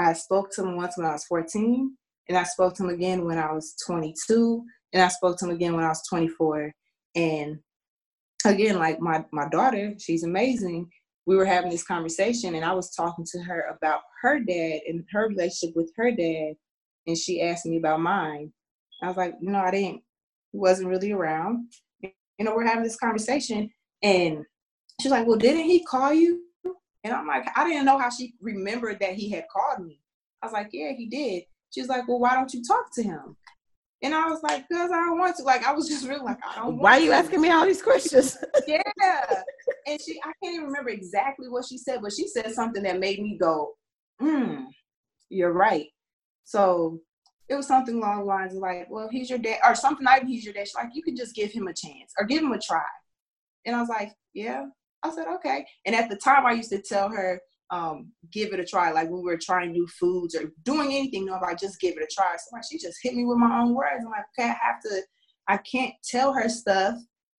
I spoke to him once when I was 14. And I spoke to him again when I was 22. And I spoke to him again when I was 24. And again, like my, my daughter, she's amazing we were having this conversation and I was talking to her about her dad and her relationship with her dad. And she asked me about mine. I was like, no, I didn't. He wasn't really around. You know, we're having this conversation and she's like, well, didn't he call you? And I'm like, I didn't know how she remembered that he had called me. I was like, yeah, he did. She was like, well, why don't you talk to him? And I was like, because I don't want to. Like, I was just really like, I don't Why are you to. asking me all these questions? [LAUGHS] yeah. And she, I can't even remember exactly what she said, but she said something that made me go, hmm, you're right. So it was something along the lines of like, well, he's your dad, or something like he's your dad. She's like, you can just give him a chance or give him a try. And I was like, yeah. I said, okay. And at the time, I used to tell her, um, give it a try. Like when we were trying new foods or doing anything, no, I just give it a try. So like she just hit me with my own words. I'm like, okay, I have to, I can't tell her stuff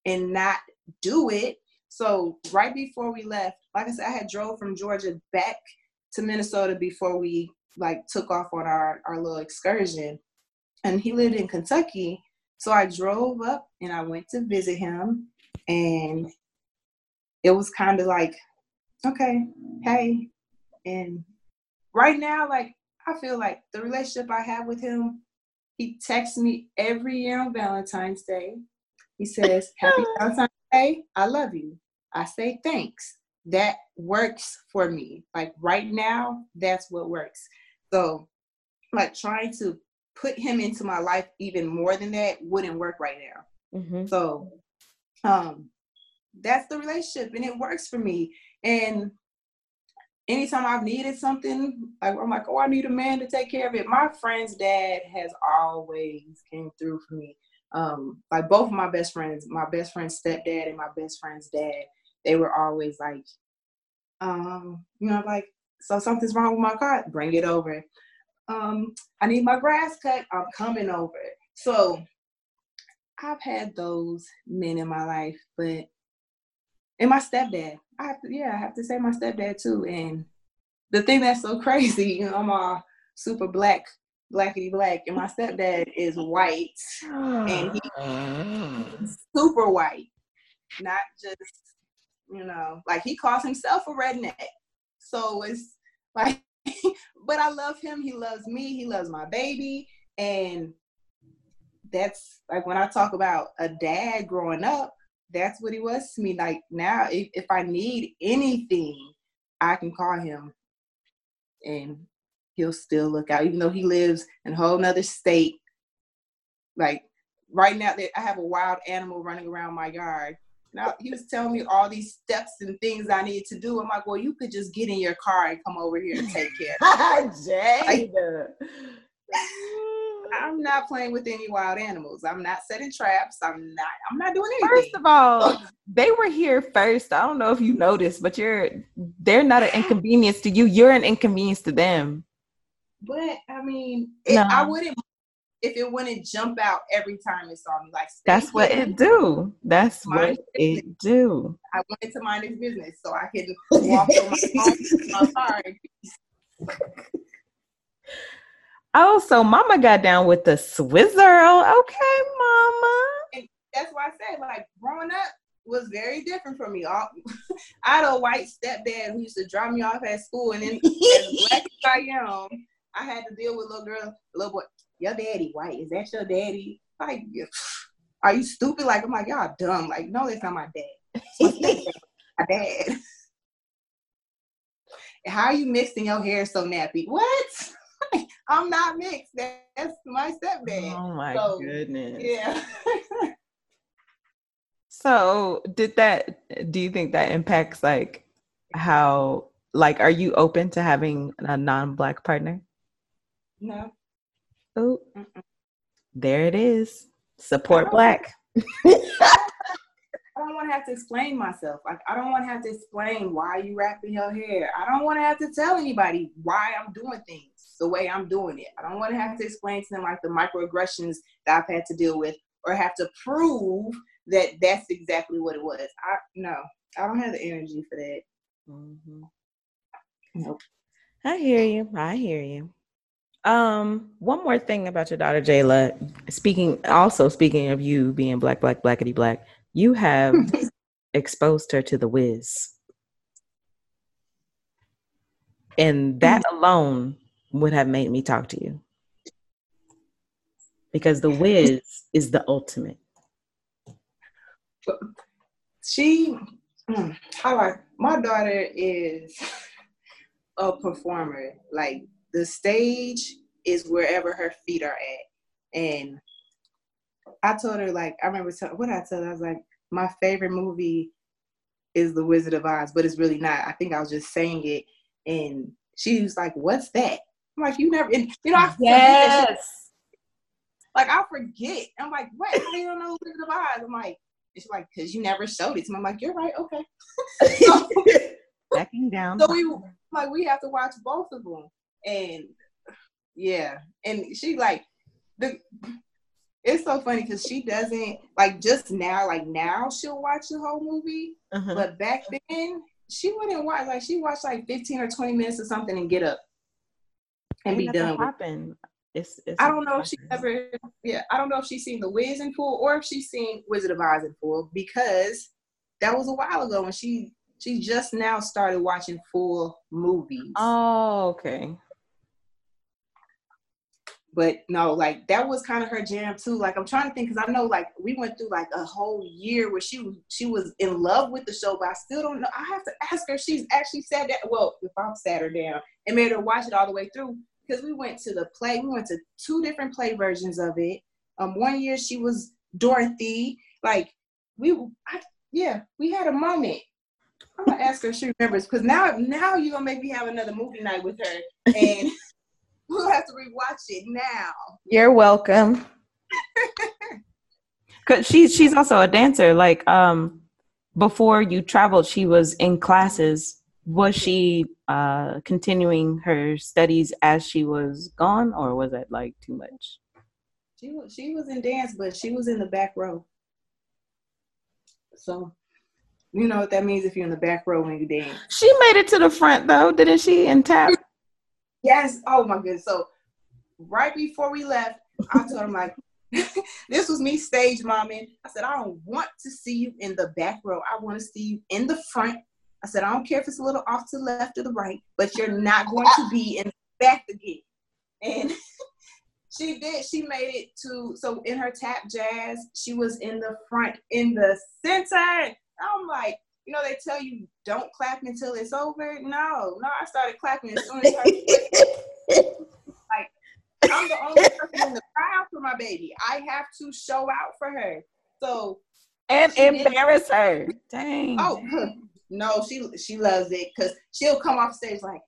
and not do it. So right before we left, like I said, I had drove from Georgia back to Minnesota before we like took off on our, our little excursion. And he lived in Kentucky. So I drove up and I went to visit him. And it was kind of like okay, hey. And right now, like, I feel like the relationship I have with him, he texts me every year on Valentine's Day. He says, Happy [LAUGHS] Valentine's Day. I love you. I say thanks. That works for me. Like right now, that's what works. So, like, trying to put him into my life even more than that wouldn't work right now. Mm-hmm. So, um, that's the relationship and it works for me. And anytime I've needed something, like I'm like, oh, I need a man to take care of it. My friend's dad has always came through for me. Um, like both of my best friends, my best friend's stepdad and my best friend's dad, they were always like, um, you know, like, so something's wrong with my car, bring it over. Um, I need my grass cut, I'm coming over. So I've had those men in my life, but and my stepdad. I have to, yeah, I have to say my stepdad too. And the thing that's so [LAUGHS] crazy, you know, I'm all super black, blackity black, and my stepdad is white, and he's mm. super white, not just, you know, like he calls himself a redneck. So it's [LAUGHS] like, but I love him. He loves me. He loves my baby, and that's like when I talk about a dad growing up that's what he was to me. Like now, if, if I need anything, I can call him, and he'll still look out, even though he lives in a whole nother state. Like right now, that I have a wild animal running around my yard. Now he was telling me all these steps and things I need to do. I'm like, well, you could just get in your car and come over here and take care. [LAUGHS] Jade. I'm not playing with any wild animals. I'm not setting traps. I'm not. I'm not doing anything. First of all, they were here first. I don't know if you noticed, but you're. They're not an inconvenience to you. You're an inconvenience to them. But I mean, it, no. I wouldn't if it wouldn't jump out every time it saw me. Like [LAUGHS] that's what it do. That's what it do. I wanted to mind his business so I could walk through my, my Oh, so mama got down with the swizzle. Okay, mama. And that's why I said, like, growing up was very different for me. All, [LAUGHS] I had a white stepdad who used to drop me off at school, and then [LAUGHS] as black as I am, I had to deal with little girl, little boy. Your daddy white? Is that your daddy? Like, are you stupid? Like, I'm like, y'all dumb. Like, no, that's not my dad. [LAUGHS] my dad. How are you mixing your hair so nappy? What? [LAUGHS] I'm not mixed. That's my stepdad. Oh my so, goodness. Yeah. [LAUGHS] so did that do you think that impacts like how like are you open to having a non-black partner? No. Oh. There it is. Support black. I don't [LAUGHS] want to have to explain myself. Like I don't want to have to explain why you wrapping your hair. I don't want to have to tell anybody why I'm doing things the way I'm doing it. I don't want to have to explain to them like the microaggressions that I've had to deal with or have to prove that that's exactly what it was. I no, I don't have the energy for that. Mm-hmm. Nope. I hear you. I hear you. Um, one more thing about your daughter Jayla. Speaking, also speaking of you being black, black, blackety black, you have [LAUGHS] exposed her to the Wiz, and that mm. alone would have made me talk to you. Because the Wiz is the ultimate. She, mm, how I, my daughter is a performer. Like the stage is wherever her feet are at. And I told her, like, I remember t- what I told her, I was like, my favorite movie is The Wizard of Oz, but it's really not. I think I was just saying it. And she was like, What's that? I'm like, you never, and, you know, I yes. Like I forget. I'm like, what? How do you don't know The Wizard of Oz? I'm like, it's like, cause you never showed it to me. I'm like, you're right, okay. so, [LAUGHS] [LAUGHS] Backing down. So we like we have to watch both of them, and yeah, and she like the. It's so funny because she doesn't like just now. Like now, she'll watch the whole movie, uh-huh. but back then she wouldn't watch. Like she watched like 15 or 20 minutes or something and get up and be done. Happen. It's, it's I don't know if she ever, yeah, I don't know if she's seen The Wiz in full or if she's seen Wizard of Oz in full because that was a while ago and she she just now started watching full movies. Oh, okay. But no, like that was kind of her jam too. Like I'm trying to think because I know like we went through like a whole year where she was she was in love with the show, but I still don't know. I have to ask her. She's actually said that. Well, if I've sat her down and made her watch it all the way through, because we went to the play. We went to two different play versions of it. Um, one year she was Dorothy. Like we, I, yeah, we had a moment. I'm gonna ask her if she remembers because now, now you're gonna make me have another movie night with her, and we'll have to rewatch it now. You're welcome. [LAUGHS] Cause she's she's also a dancer. Like um, before you traveled, she was in classes was she uh, continuing her studies as she was gone, or was that like too much? She was she was in dance, but she was in the back row. So, you know what that means if you're in the back row when you dance. She made it to the front though, didn't she? And tap. Yes. Oh my goodness. So, right before we left, I told him like, [LAUGHS] this was me stage momming. I said, I don't want to see you in the back row. I want to see you in the front I said, I don't care if it's a little off to the left or the right, but you're not going to be in the back again. And [LAUGHS] she did. She made it to, so in her tap jazz, she was in the front, in the center. I'm like, you know, they tell you don't clap until it's over. No, no, I started clapping as soon as her. [LAUGHS] like I'm the only person in the crowd for my baby. I have to show out for her. So and embarrass her. Dang. Oh [LAUGHS] no, she she loves it because she'll come off stage like,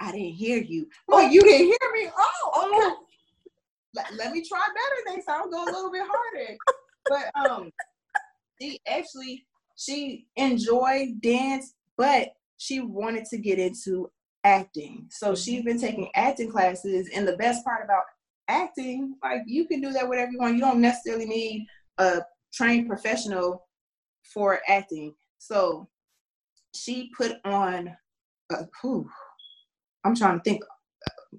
I didn't hear you. Oh, you didn't hear me. Oh, okay. let, let me try better next time. I'll go a little bit harder. But um, she actually she enjoyed dance, but she wanted to get into acting. So she's been taking acting classes. And the best part about acting, like you can do that whatever you want. You don't necessarily need a trained professional for acting. So she put on, a, whew, I'm trying to think,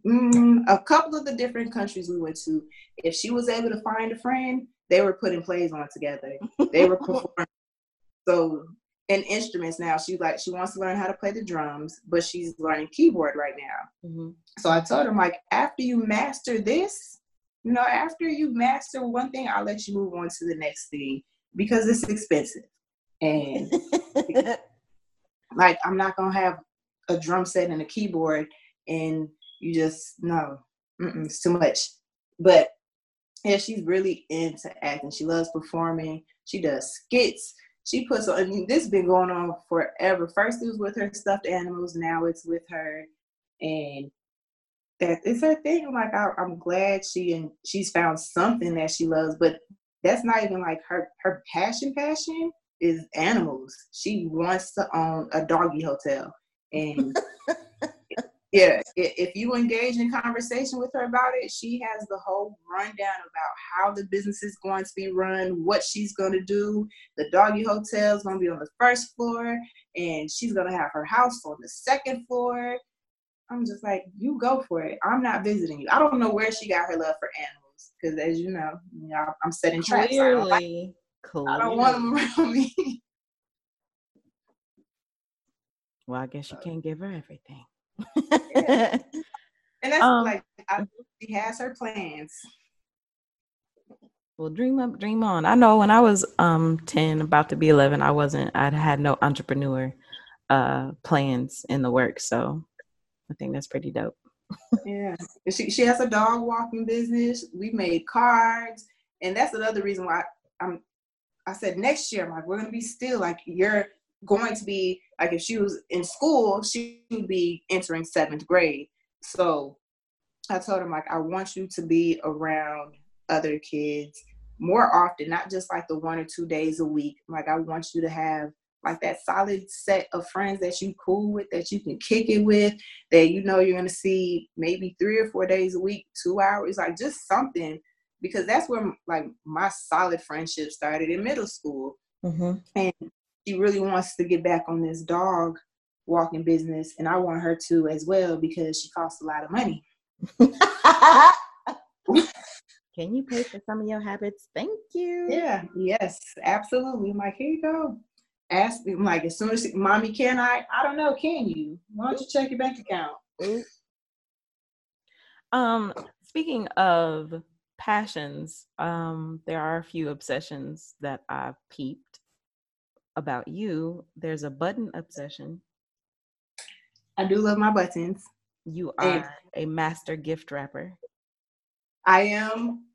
mm, a couple of the different countries we went to. If she was able to find a friend, they were putting plays on together. They were performing. [LAUGHS] so and instruments now. She like she wants to learn how to play the drums, but she's learning keyboard right now. Mm-hmm. So I told her, like, after you master this, you know, after you master one thing, I'll let you move on to the next thing because it's expensive. And [LAUGHS] like I'm not gonna have a drum set and a keyboard and you just no, it's too much. But yeah, she's really into acting. She loves performing. She does skits. She puts on. I mean, this has been going on forever. First it was with her stuffed animals. Now it's with her, and that is her thing. Like I, I'm glad she and she's found something that she loves. But that's not even like her her passion. Passion is animals. She wants to own a doggy hotel, and [LAUGHS] yeah, if you engage in conversation with her about it, she has the whole rundown about how the business is going to be run, what she's going to do. The doggy hotel is going to be on the first floor, and she's going to have her house on the second floor. I'm just like, you go for it. I'm not visiting you. I don't know where she got her love for animals, because as you know, you know, I'm setting traps. Clearly, I don't, like, Clearly. I don't want them around [LAUGHS] me. Well, I guess you can't give her everything yeah. And that's um, like I, she has her plans. Well, dream up, dream on. I know when I was um 10, about to be 11, I wasn't, I had no entrepreneur uh plans in the work. So I think that's pretty dope. yeah. She, she has a dog walking business. We made cards. And that's another reason why I'm, I said next year, I'm like, we're going to be still like, you're going to be like if she was in school, she would be entering seventh grade. So I told him like I want you to be around other kids more often, not just like the one or two days a week. Like I want you to have like that solid set of friends that you cool with, that you can kick it with, that you know you're gonna see maybe three or four days a week, two hours, like just something. Because that's where like my solid friendship started in middle school. Mm-hmm. And she really wants to get back on this dog walking business, and I want her to as well because she costs a lot of money. [LAUGHS] Can you pay for some of your habits? Thank you. Yeah, yes, absolutely. I'm like, here you go. Ask me, I'm like, as soon as mommy, can I? I don't know, can you? Why don't you check your bank account? Um, speaking of passions, um, there are a few obsessions that I've peeped about you, there's a button obsession. I do love my buttons. You are and a master gift wrapper. I am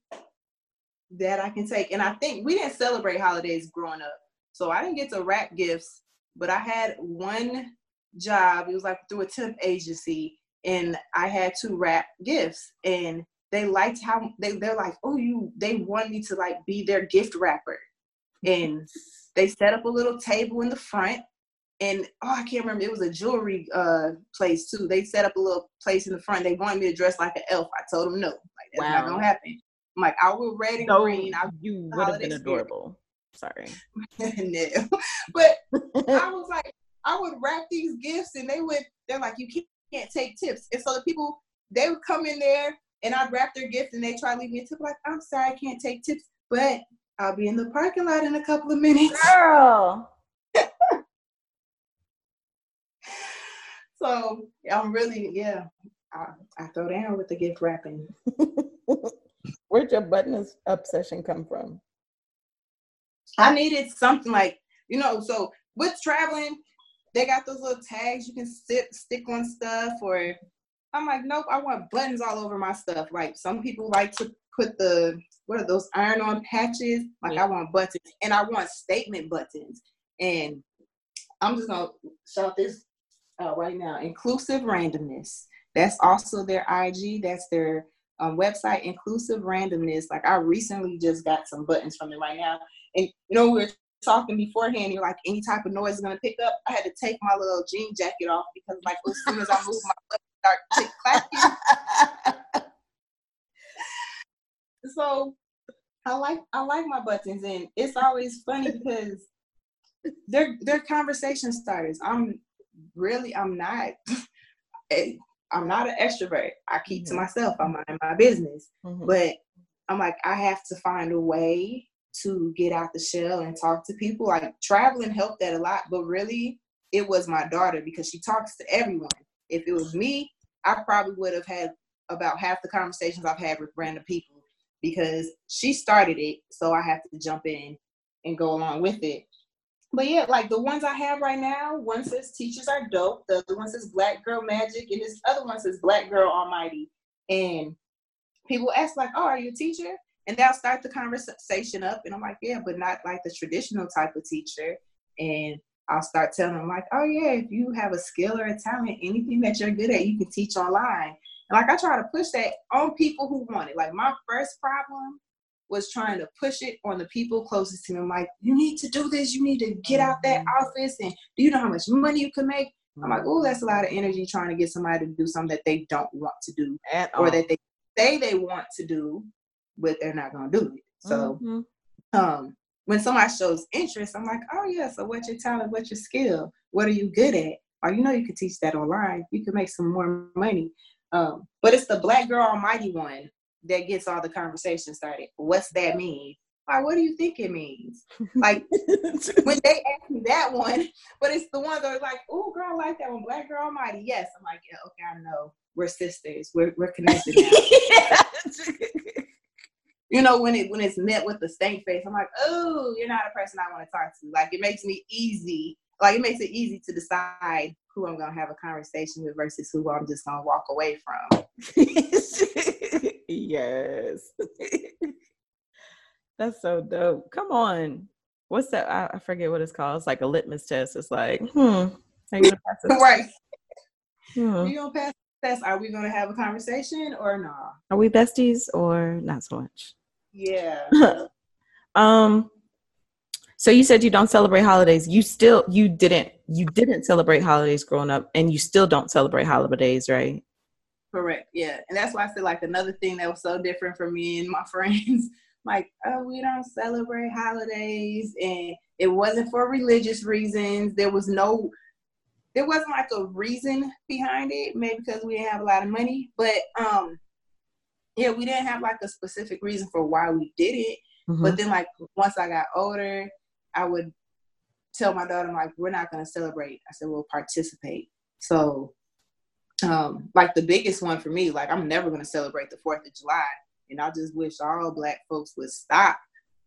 that I can take. And I think we didn't celebrate holidays growing up. So I didn't get to wrap gifts, but I had one job. It was like through a temp agency, and I had to wrap gifts. And they liked how they, they're like, oh, you they want me to like be their gift wrapper. And they set up a little table in the front and oh i can't remember it was a jewelry uh place too. They set up a little place in the front. They wanted me to dress like an elf. I told them no. Like that's wow. not gonna happen. I'm like i will red and no, green. I, you would have been adorable. Sorry. [LAUGHS] [LAUGHS] No. But i was like i would wrap these gifts and they would they're like you can't take tips. And so the people they would come in there and i'd wrap their gift and they try to leave me a tip. Like i'm sorry i can't take tips. But I'll be in the parking lot in a couple of minutes. [LAUGHS] Girl. so I'm really, yeah, I, I throw down with the gift wrapping. [LAUGHS] Where'd your button obsession come from? I needed something like, you know, so with traveling, they got those little tags you can sit stick on stuff or I'm like, nope, I want buttons all over my stuff. Like some people like to put the what are those iron on patches? Like. I want buttons and I want statement buttons. And I'm just gonna shout this uh, right now. Inclusive randomness. That's also their IG. That's their um, website. Inclusive randomness. Like I recently just got some buttons from them right now. And you know we are talking beforehand. You're like any type of noise is gonna pick up. I had to take my little jean jacket off because like as soon as I move my butt start click clacking. [LAUGHS] so I like I like my buttons and it's always funny [LAUGHS] because they're they're conversation starters. I'm really I'm not [LAUGHS] I'm not an extrovert. I keep mm-hmm. to myself. I'm in my business. Mm-hmm. But I'm like I have to find a way to get out the shell and talk to people. Like traveling helped that a lot, but really it was my daughter because she talks to everyone. If it was me, I probably would have had about half the conversations I've had with random people because she started it, so I have to jump in and go along with it. But yeah, like the ones I have right now, one says teachers are dope, the other one says black girl magic, and this other one says black girl almighty. And people ask like, "Oh, are you a teacher?" And they'll start the conversation up, and I'm like, "Yeah, but not like the traditional type of teacher." And I'll start telling them like, "Oh yeah, if you have a skill or a talent, anything that you're good at, you can teach online." Like I try to push that on people who want it. Like my first problem was trying to push it on the people closest to me. I'm like, you need to do this. You need to get out that mm-hmm. office. And do you know how much money you can make? I'm like, oh, that's a lot of energy trying to get somebody to do something that they don't want to do At or all. that they say they want to do, but they're not going to do it. So, mm-hmm. um, when somebody shows interest, I'm like, oh yeah, so what's your talent? What's your skill? What are you good at? Or you know you could teach that online. You can make some more money. Um, but it's the black girl almighty one that gets all the conversation started. What's that mean? Like, what do you think it means? Like [LAUGHS] when they ask me that one, but it's the one that are like, oh girl, I like that one, Black Girl Almighty. Yes. I'm like, yeah, okay, I know. We're sisters. We're we're connected [LAUGHS] you know, when it when it's met with the stank face, I'm like, oh, you're not a person I want to talk to. Like it makes me easy. Like it makes it easy to decide who I'm gonna have a conversation with versus who I'm just gonna walk away from. [LAUGHS] yes. [LAUGHS] That's so dope. Come on. What's that? I, I, forget what it's called. It's like a litmus test. It's like, hmm, are you gonna pass this? [LAUGHS] right. Hmm. Are you gonna pass the test? Are we gonna have a conversation or not? Nah? Are we besties or not so much? Yeah. um so you said you don't celebrate holidays. You still you didn't you didn't celebrate holidays growing up, and you still don't celebrate holidays, right? Correct. Yeah, and that's why I said like another thing that was so different for me and my [LAUGHS] friends. like, oh, we don't celebrate holidays, and it wasn't for religious reasons. There was no, there wasn't like a reason behind it. Maybe because we didn't have a lot of money, but um, yeah, we didn't have like a specific reason for why we did it. Mm-hmm. But then, like once I got older, I would tell my daughter, I'm like, we're not going to celebrate. I said, we'll participate. So, um, like the biggest one for me, like I'm never going to celebrate the 4th of July. And I just wish all black folks would stop.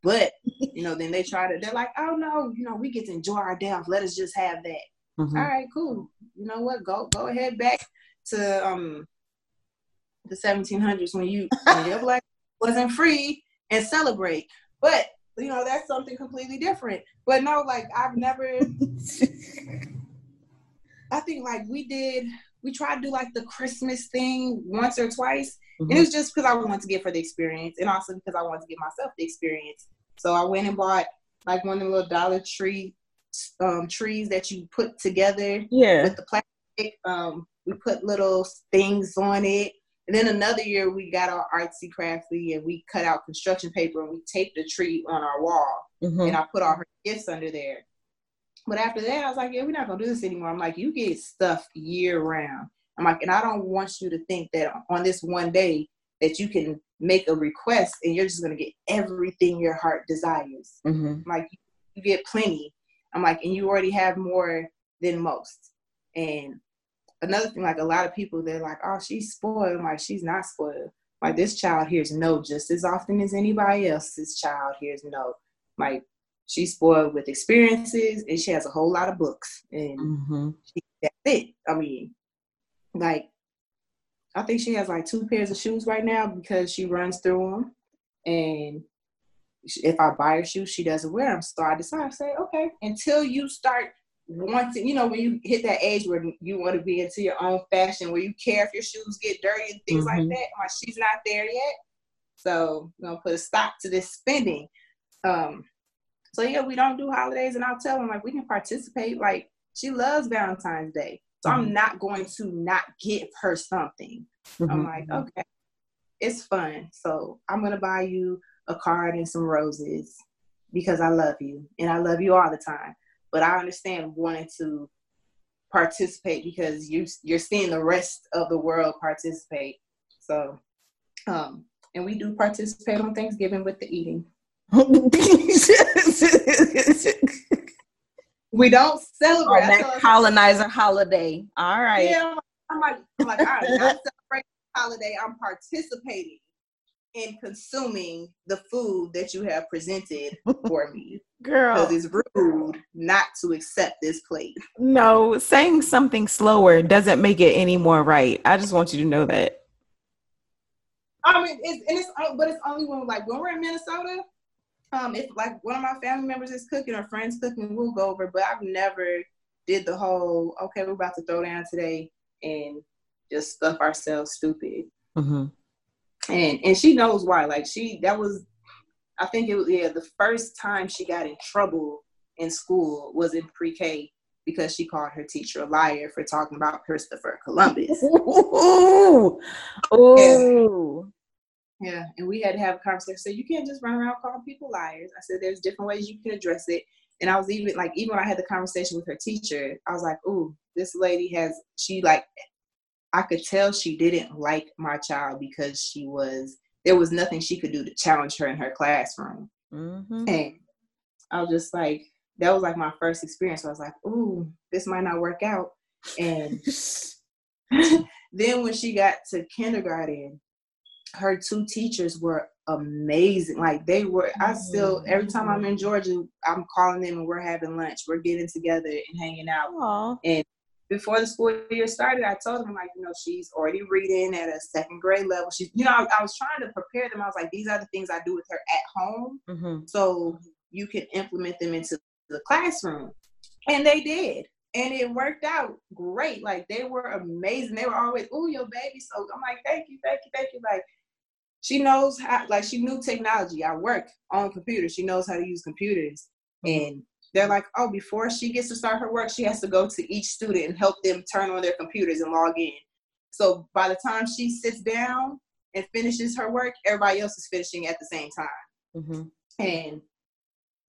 But, you know, then they try to, they're like, oh no, you know, we get to enjoy our death. Let us just have that. Mm-hmm. All right, cool. You know what? Go, go ahead back to, um, the 1700s when you, when your [LAUGHS] black wasn't free and celebrate. But you know, that's something completely different. But no, like I've never [LAUGHS] I think like we did we tried to do like the Christmas thing once or twice. Mm-hmm. And it was just because I wanted to get for the experience and also because I wanted to give myself the experience. So I went and bought like one of the little Dollar Tree um, trees that you put together yeah. with the plastic. Um, we put little things on it and then another year we got our artsy crafty and we cut out construction paper and we taped a tree on our wall. Mm-hmm. And I put all her gifts under there. But after that, I was like, yeah, we're not gonna do this anymore. I'm like, you get stuff year round. I'm like, and I don't want you to think that on this one day that you can make a request and you're just gonna get everything your heart desires. Mm-hmm. Like you get plenty. I'm like, and you already have more than most. And another thing, like a lot of people, they're like, oh, she's spoiled. I'm like, she's not spoiled. Like this child hears no just as often as anybody else's child hears no. Like she's spoiled with experiences and she has a whole lot of books and mm-hmm. she, that's it. I mean, like I think she has like two pairs of shoes right now because she runs through them. And if I buy her shoes, she doesn't wear them. So I decide to say, okay, until you start wanting, you know, when you hit that age where you want to be into your own fashion, where you care if your shoes get dirty and things mm-hmm. like that, my she's not there yet. So I'm gonna put a stop to this spending. Um, so yeah, we don't do holidays, and I'll tell them like we can participate. Like she loves Valentine's Day. So mm-hmm. I'm not going to not give her something. Mm-hmm. I'm like, okay, it's fun. So I'm gonna buy you a card and some roses because I love you and I love you all the time. But I understand wanting to participate because you you're seeing the rest of the world participate. So um and we do participate on Thanksgiving with the eating. [LAUGHS] We don't celebrate. Oh, that colonizer holiday. All right. Yeah, I'm like, I'm like, all right, not celebrating the holiday. I'm participating in consuming the food that you have presented [LAUGHS] for me. Girl. Because it's rude not to accept this plate. No, saying something slower doesn't make it any more right. I just want you to know that. I mean, it's, and it's, but it's only when, like, when we're in Minnesota, um, if like one of my family members is cooking or friends cooking, we'll go over. But I've never did the whole okay, we're about to throw down today and just stuff ourselves stupid. Mm-hmm. And and she knows why. Like she that was, I think it was yeah the first time she got in trouble in school was in pre-K because she called her teacher a liar for talking about Christopher Columbus. [LAUGHS] Ooh. Ooh. Yeah, and we had to have a conversation. So you can't just run around calling people liars. I said there's different ways you can address it. And I was even like, even when I had the conversation with her teacher, I was like, "Ooh, this lady has she like." I could tell she didn't like my child because she was there was nothing she could do to challenge her in her classroom. Mm-hmm. And I was just like, that was like my first experience. I was like, "Ooh, this might not work out." And [LAUGHS] [LAUGHS] then when she got to kindergarten, her two teachers were amazing. Like they were, I still every time I'm in Georgia, I'm calling them and we're having lunch. We're getting together and hanging out. Aww. And before the school year started, I told them like, you know, she's already reading at a second grade level. She's, you know, I, I was trying to prepare them. I was like, these are the things I do with her at home, mm-hmm. so you can implement them into the classroom. And they did and it worked out great. Like they were amazing. They were always, "Oh, your baby." So I'm like, "Thank you, thank you, thank you." Like she knows how like she knew technology. I work on computers. She knows how to use computers. Mm-hmm. And they're like, oh, before she gets to start her work, she has to go to each student and help them turn on their computers and log in. So by the time she sits down and finishes her work, everybody else is finishing at the same time. Mm-hmm. And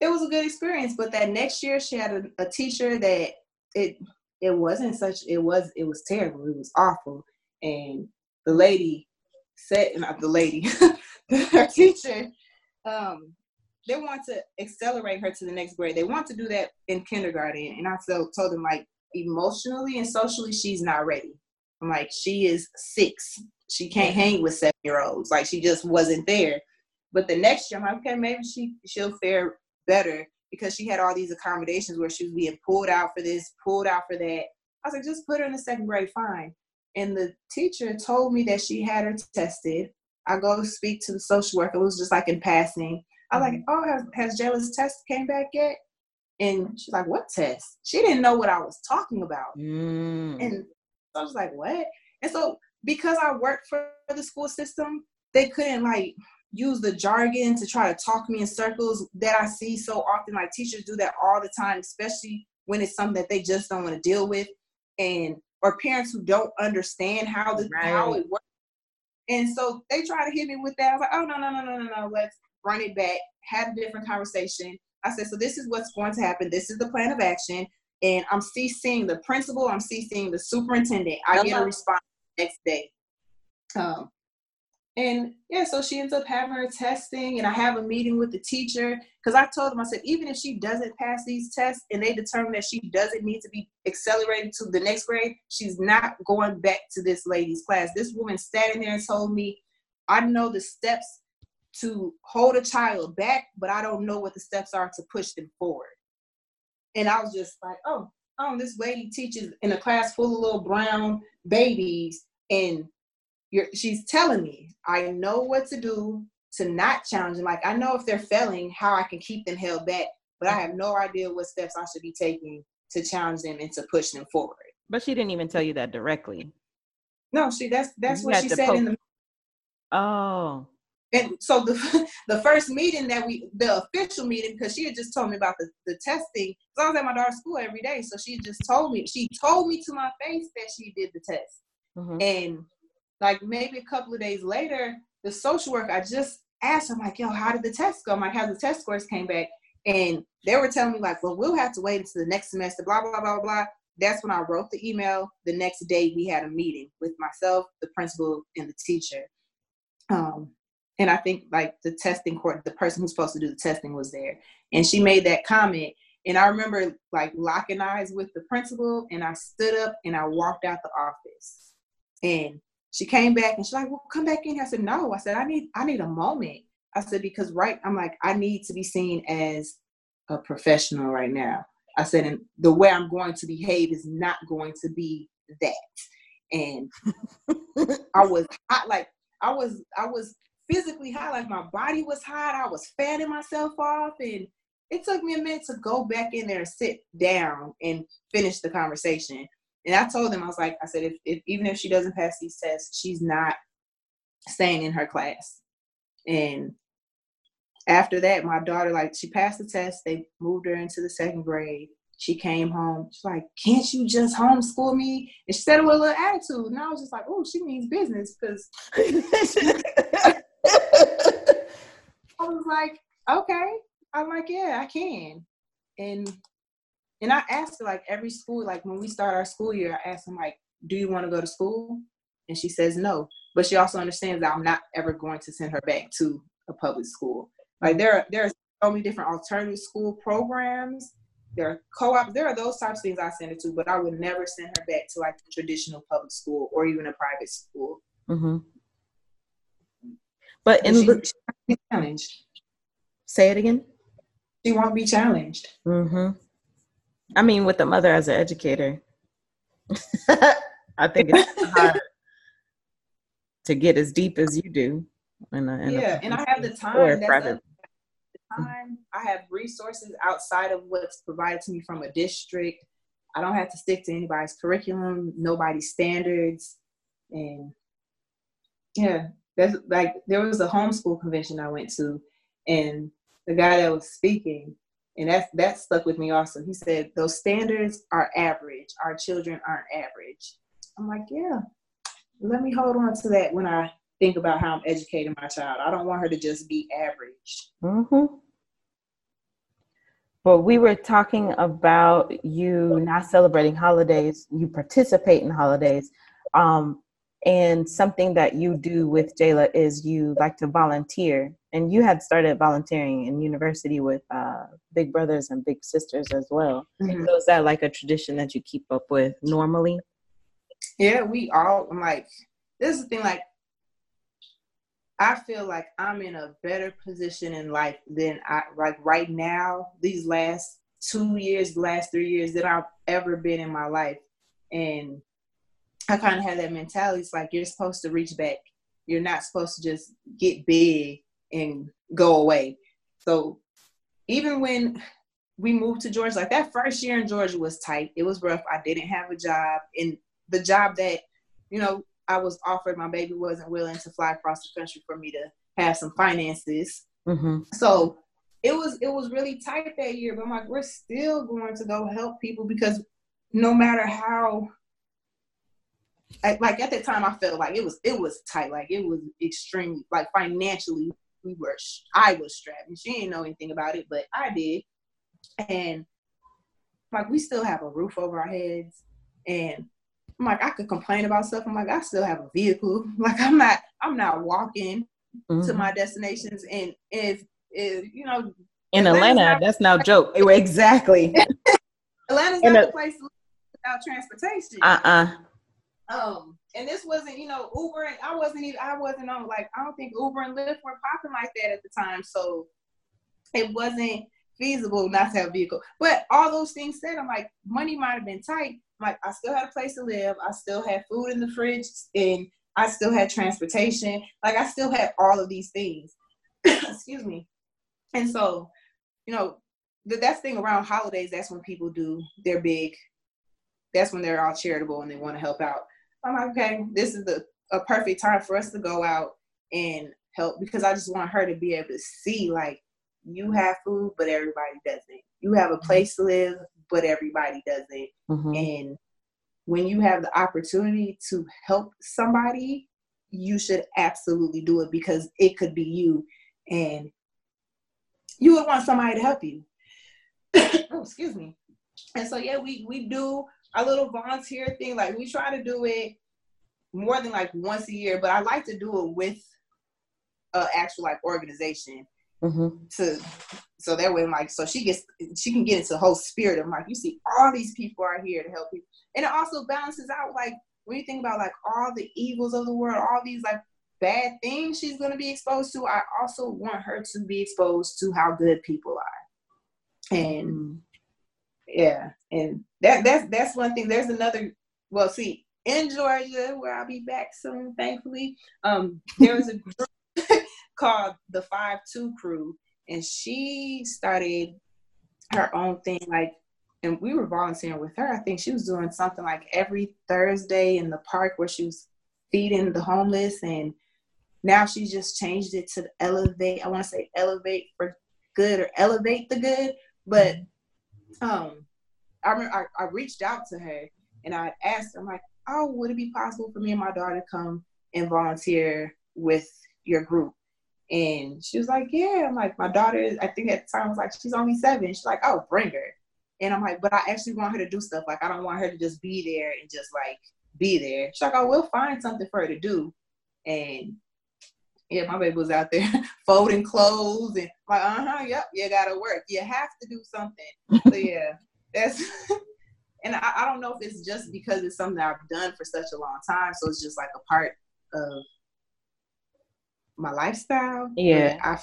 it was a good experience. But that next year, she had a, a teacher that it it wasn't such. It was it was terrible. It was awful. And the lady said, not the lady, [LAUGHS] her teacher, um, they want to accelerate her to the next grade. They want to do that in kindergarten. And I told, told them, like, emotionally and socially, she's not ready. I'm like, she is six. She can't hang with seven year olds. Like, she just wasn't there. But the next year, I'm like, okay, maybe she, she'll fare better because she had all these accommodations where she was being pulled out for this, pulled out for that. I was like, just put her in the second grade, fine and the teacher told me that she had her tested. I go speak to the social worker. It was just like in passing. I was like, mm-hmm. oh, has, has Jayla's test came back yet? And she's like, what test? She didn't know what I was talking about. Mm. And so I was like, what? And so because I worked for the school system, they couldn't like use the jargon to try to talk me in circles that I see so often. Like teachers do that all the time, especially when it's something that they just don't want to deal with. And or parents who don't understand how the right. how it works. And so they try to hit me with that. I was like, oh no, no, no, no, no, no. Let's run it back, have a different conversation. I said, so this is what's going to happen. This is the plan of action. And I'm CCing the principal, I'm CCing the superintendent. I get a response next day. Um, and yeah, so she ends up having her testing, and I have a meeting with the teacher because I told them, I said, even if she doesn't pass these tests and they determine that she doesn't need to be accelerated to the next grade, she's not going back to this lady's class. This woman sat in there and told me, I know the steps to hold a child back, but I don't know what the steps are to push them forward. And I was just like, oh, oh, this lady teaches in a class full of little brown babies, and she's telling me I know what to do to not challenge them. Like I know if they're failing, how I can keep them held back, but I have no idea what steps I should be taking to challenge them and to push them forward. But she didn't even tell you that directly. No, she that's that's you what she said in the Oh. And so the [LAUGHS] the first meeting that we the official meeting because she had just told me about the, the testing. So I was at my daughter's school every day. So she just told me, she told me to my face that she did the test. Mm-hmm. And like maybe a couple of days later, the social work, I just asked her, like, yo, how did the test go? I'm like, how the test scores came back? And they were telling me, like, well, we'll have to wait until the next semester, blah, blah, blah, blah. That's when I wrote the email. The next day, we had a meeting with myself, the principal, and the teacher. Um, and I think like the testing court, the person who's supposed to do the testing was there, and she made that comment. And I remember like locking eyes with the principal, and I stood up and I walked out the office. And she came back and she's like, "Well, come back in." I said, "No." I said, "I need I need a moment." I said because right, I'm like I need to be seen as a professional right now. I said, and the way I'm going to behave is not going to be that. And [LAUGHS] I was hot, like I was I was physically hot, like my body was hot. I was fanning myself off, and it took me a minute to go back in there and sit down and finish the conversation. And I told them, I was like, I said, if, if even if she doesn't pass these tests, she's not staying in her class. And after that, my daughter, like, she passed the test. They moved her into the second grade. She came home. She's like, "Can't you just homeschool me?" And she said it with a little attitude. And I was just like, "Oh, she means business," because [LAUGHS] I was like, "Okay." I'm like, "Yeah, I can." And and I asked her like every school, like when we start our school year, I asked them like, "Do you want to go to school?" And she says no, but she also understands that I'm not ever going to send her back to a public school. Like there, are, there are so many different alternative school programs. There are co-op. There are those types of things I send her to, but I would never send her back to like a traditional public school or even a private school. Mm-hmm. But in the challenged. Say it again. She won't be challenged. Mm-hmm. I mean, with the mother as an educator, [LAUGHS] I think it's [LAUGHS] hard to get as deep as you do. In a, in yeah, and I have the time. Private. A, time. I have resources outside of what's provided to me from a district. I don't have to stick to anybody's curriculum, nobody's standards, and yeah, that's like there was a homeschool convention I went to, and the guy that was speaking, and that that stuck with me also. He said those standards are average. Our children aren't average. I'm like, yeah. Let me hold on to that when I think about how I'm educating my child. I don't want her to just be average. Mm-hmm. But we were talking about you not celebrating holidays. You participate in holidays. Um, and something that you do with Jayla is you like to volunteer. And you had started volunteering in university with uh, Big Brothers and Big Sisters as well. Mm-hmm. So is that like a tradition that you keep up with normally? Yeah, we all, I'm like, this is the thing, like, I feel like I'm in a better position in life than I, like right now, these last two years, last three years, than I've ever been in my life. And I kind of had that mentality. It's like you're supposed to reach back. You're not supposed to just get big and go away. So even when we moved to Georgia, like that first year in Georgia was tight. It was rough. I didn't have a job. And the job that, you know, I was offered, my baby wasn't willing to fly across the country for me to have some finances. Mm-hmm. So it was it was really tight that year. But I'm like, we're still going to go help people because no matter how like at that time I felt like it was it was tight, like it was extremely like financially we were I was strapped and she didn't know anything about it, but I did. And like we still have a roof over our heads and I'm like I could complain about stuff. I'm like I still have a vehicle. [LAUGHS] Like I'm not I'm not walking mm-hmm. to my destinations and if if you know in Atlanta, not, that's no joke. [LAUGHS] Exactly. Atlanta's not a, a place without transportation. Uh-uh um, and this wasn't, you know, Uber and I wasn't even I wasn't on like I don't think Uber and Lyft were popping like that at the time. So it wasn't feasible not to have a vehicle. But all those things said, I'm like, money might have been tight. I'm like, I still had a place to live. I still had food in the fridge and I still had transportation. Like I still had all of these things. [COUGHS] Excuse me. And so, you know, the that's thing around holidays, that's when people do their big, that's when they're all charitable and they want to help out. I'm like, okay, this is the a perfect time for us to go out and help because I just want her to be able to see like you have food, but everybody doesn't. You have a mm-hmm. place to live, but everybody doesn't. Mm-hmm. And when you have the opportunity to help somebody, you should absolutely do it because it could be you and you would want somebody to help you. [COUGHS] oh, excuse me. And so yeah, we we do a little volunteer thing. Like we try to do it more than like once a year, but I like to do it with an actual like organization mm-hmm. to so that way like so she gets she can get into the whole spirit of like you see all these people are here to help you and it also balances out like when you think about like all the evils of the world all these like bad things she's going to be exposed to i also want her to be exposed to how good people are and mm-hmm. Yeah and that that's that's one thing there's another well see in georgia where i'll be back soon thankfully um there was a group [LAUGHS] called the Five Two Crew, and she started her own thing. Like, and we were volunteering with her. I think she was doing something like every Thursday in the park where she was feeding the homeless, and now she just changed it to elevate. I want to say elevate for good or elevate the good, but um, I remember I, I reached out to her and I asked her, I'm like, oh, would it be possible for me and my daughter to come and volunteer with your group? And she was like, Yeah. I'm like, my daughter, I think at the time was like, she's only seven. She's like, Oh, bring her. And I'm like, but I actually want her to do stuff. Like, I don't want her to just be there and just like be there. She's like, Oh, we'll find something for her to do. And yeah, my baby was out there [LAUGHS] folding clothes and like, uh huh, yep, you gotta work. You have to do something. so [LAUGHS] yeah, that's. [LAUGHS] and I, I don't know if it's just because it's something I've done for such a long time, so it's just like a part of my lifestyle. Yeah. I,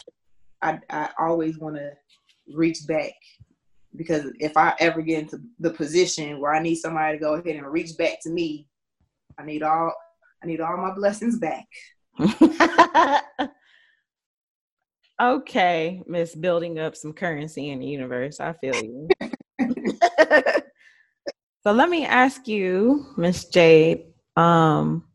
I, I always want to reach back because if I ever get into the position where I need somebody to go ahead and reach back to me, I need all I need all my blessings back. [LAUGHS] okay, Miss building up some currency in the universe. I feel you. [LAUGHS] so let me ask you, Miss Jade, um,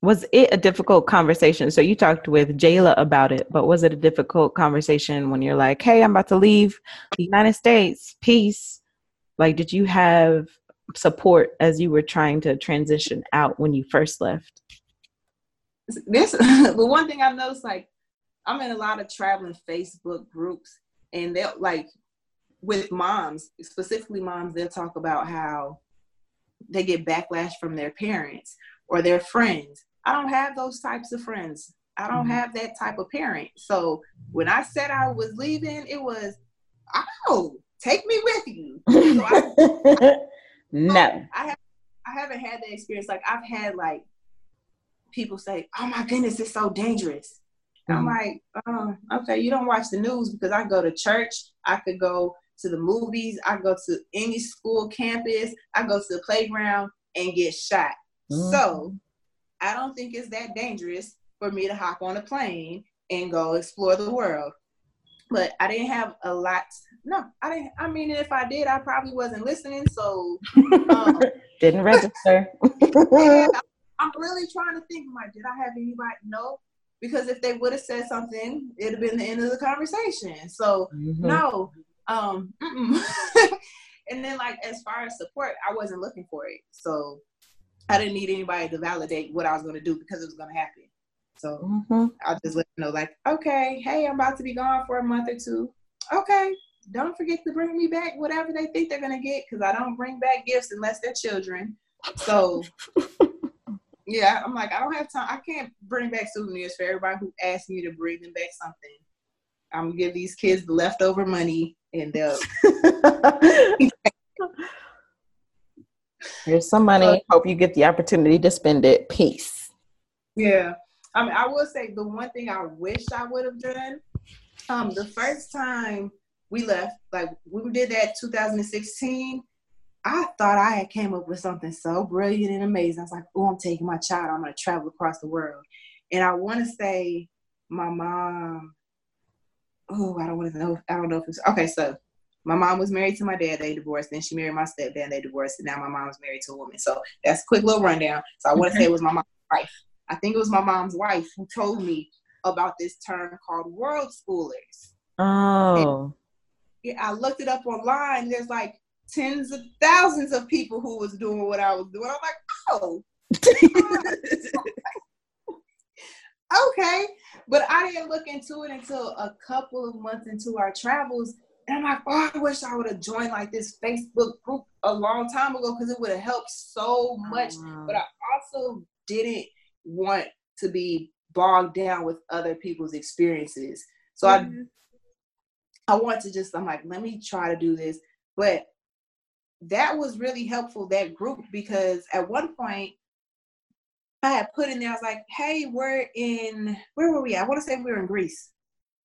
was it a difficult conversation? So you talked with Jayla about it, but was it a difficult conversation when you're like, "Hey, I'm about to leave the United States. Peace." Like, did you have support as you were trying to transition out when you first left? This, [LAUGHS] the one thing I've noticed, like, I'm in a lot of traveling Facebook groups, and they'll like with moms, specifically moms, they'll talk about how they get backlash from their parents or their friends I don't have those types of friends. I don't mm-hmm. have that type of parent. So when I said I was leaving, it was, oh, take me with you. So I, [LAUGHS] no, I have, I haven't had that experience. Like I've had like people say, "Oh my goodness, it's so dangerous." Mm-hmm. I'm like, oh, okay, you don't watch the news because I go to church. I could go to the movies. I go to any school campus. I go to the playground and get shot. Mm-hmm. So I don't think it's that dangerous for me to hop on a plane and go explore the world. But I didn't have a lot. No, I didn't. I mean, if I did, I probably wasn't listening. So [LAUGHS] um, didn't register. [LAUGHS] yeah, I'm really trying to think. Like, did I have anybody? No, because if they would have said something, it'd have been the end of the conversation. So mm-hmm. no. Um, [LAUGHS] and then like as far as support, I wasn't looking for it. So I didn't need anybody to validate what I was going to do because it was going to happen. So mm-hmm. I just let them know, like, okay, hey, I'm about to be gone for a month or two. Okay, don't forget to bring me back whatever they think they're going to get because I don't bring back gifts unless they're children. So, [LAUGHS] yeah, I'm like, I don't have time. I can't bring back souvenirs for everybody who asked me to bring them back something. I'm to give these kids the leftover money and they'll. [LAUGHS] Here's some money. Hope you get the opportunity to spend it. Peace. Yeah. I mean, I will say the one thing I wish I would have done. Um, the first time we left, like we did that 2016, I thought I had came up with something so brilliant and amazing. I was like, oh, I'm taking my child. I'm going to travel across the world. And I want to say my mom, oh, I don't want to know. I don't know if it's, okay, so my mom was married to my dad. They divorced. Then she married my stepdad. They divorced. And now my mom was married to a woman. So that's a quick little rundown. So I want to say it was my mom's wife. I think it was my mom's wife who told me about this term called world schoolers. Oh. And, yeah, I looked it up online. There's like tens of thousands of people who was doing what I was doing. I'm like, oh. [LAUGHS] okay. But I didn't look into it until a couple of months into our travels. And I'm like, oh, I wish I would have joined like this Facebook group a long time ago because it would have helped so much. But I also didn't want to be bogged down with other people's experiences. So mm-hmm. I I want to just I'm like, let me try to do this. But that was really helpful, that group, because at one point I had put in there, I was like, hey, we're in where were we at? I want to say we were in Greece.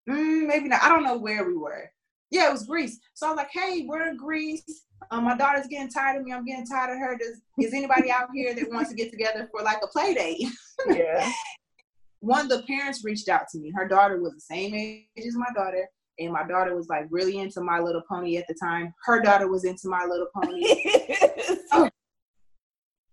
Mm, maybe not. I don't know where we were. Yeah, it was Greece. So I was like, hey, we're in Greece. Um, my daughter's getting tired of me. I'm getting tired of her. Does is anybody out here that wants to get together for like a play date? yeah. [LAUGHS] One of the parents reached out to me. Her daughter was the same age as my daughter, and my daughter was like really into My Little Pony at the time. Her daughter was into My Little Pony. [LAUGHS] oh,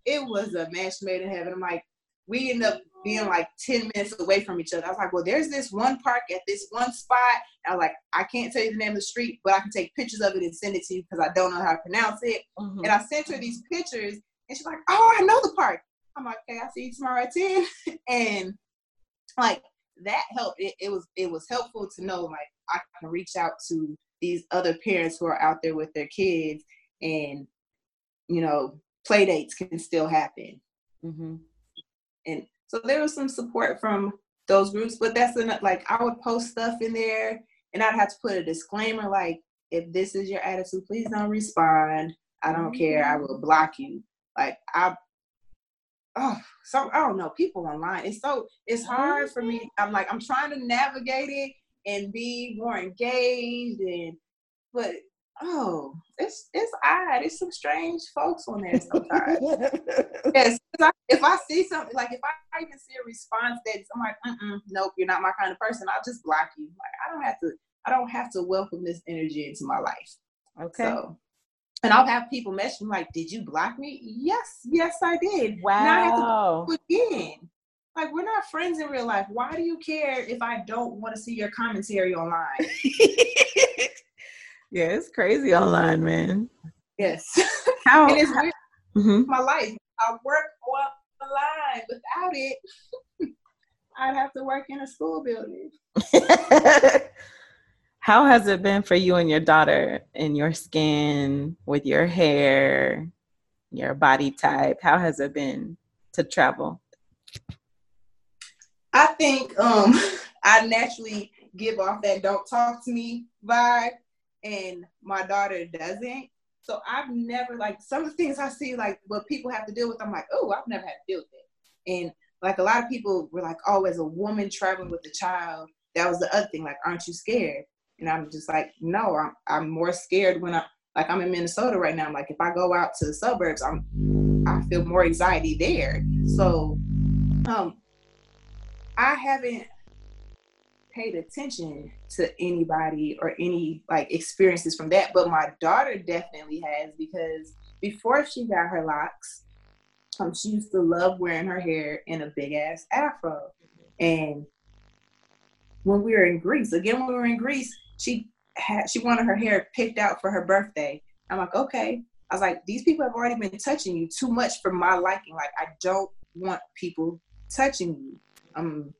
it was a match made in heaven. I'm like, we end up being like 10 minutes away from each other. I was like, well, there's this one park at this one spot. I was like, I can't tell you the name of the street, but I can take pictures of it and send it to you because I don't know how to pronounce it. Mm-hmm. And I sent her these pictures and she's like, oh, I know the park. I'm like, okay, I'll see you tomorrow at 10. [LAUGHS] and like that helped. It, it was it was helpful to know like I can reach out to these other parents who are out there with their kids and you know, play dates can still happen. Mm-hmm and so there was some support from those groups, but that's enough. Like I would post stuff in there, and I'd have to put a disclaimer like, if this is your attitude, please don't respond. I don't mm-hmm. care. I will block you. Like I, oh, so I don't know. People online, it's so it's mm-hmm. hard for me. I'm like I'm trying to navigate it and be more engaged, and but oh, it's it's odd. It's some strange folks on there sometimes. [LAUGHS] yes, I, if I see something like if I even see a response that I'm like, nope, you're not my kind of person, I'll just block you. Like I don't have to. I don't have to welcome this energy into my life. Okay. So, and I'll have people message me like, "Did you block me?" Yes, yes, I did. Wow. Now I have to again. Like we're not friends in real life. Why do you care if I don't want to see your commentary online? [LAUGHS] Yeah, it's crazy online, man. Yes. [LAUGHS] How? and it's weird. Mm-hmm. My life. I work online. Without it, [LAUGHS] I'd have to work in a school building. How has it been for you and your daughter in your skin, with your hair, your body type? How has it been to travel? I think um [LAUGHS] I naturally give off that don't talk to me vibe and my daughter doesn't. So I've never like some of the things I see like what people have to deal with. I'm like, oh, I've never had to deal with it. And like a lot of people were like, oh, as a woman traveling with a child, that was the other thing. Like, aren't you scared? And I'm just like, no, I'm I'm more scared when I like I'm in Minnesota right now. I'm like, if I go out to the suburbs, I'm I feel more anxiety there. So um I haven't paid attention to anybody or any like experiences from that, but my daughter definitely has because before she got her locks, um, she used to love wearing her hair in a big ass afro. And when we were in Greece, again when we were in Greece, she had she wanted her hair picked out for her birthday. I'm like, okay. I was like, these people have already been touching you too much for my liking. Like, I don't want people touching you. Um,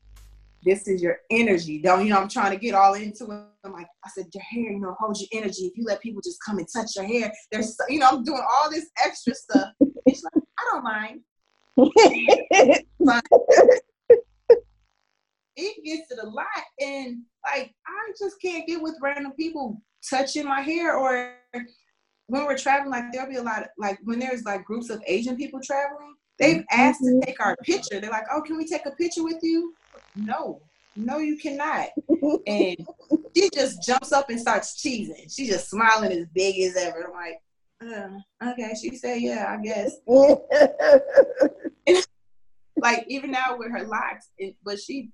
this is your energy. Don't you know? I'm trying to get all into it. I'm like, I said, your hair, you know, hold your energy. If you let people just come and touch your hair, there's, you know, I'm doing all this extra stuff. It's like, I don't mind. [LAUGHS] it gets to the lot, and like, I just can't get with random people touching my hair or when we're traveling, like there'll be a lot of like when there's like groups of Asian people traveling, they've asked to take our picture. They're like, "Oh, can we take a picture with you?" No, no, you cannot. and she just jumps up and starts cheesing. She's just smiling as big as ever. I'm like, uh, okay. She said, yeah, I guess. [LAUGHS] [LAUGHS] like even now with her locks, it, but she,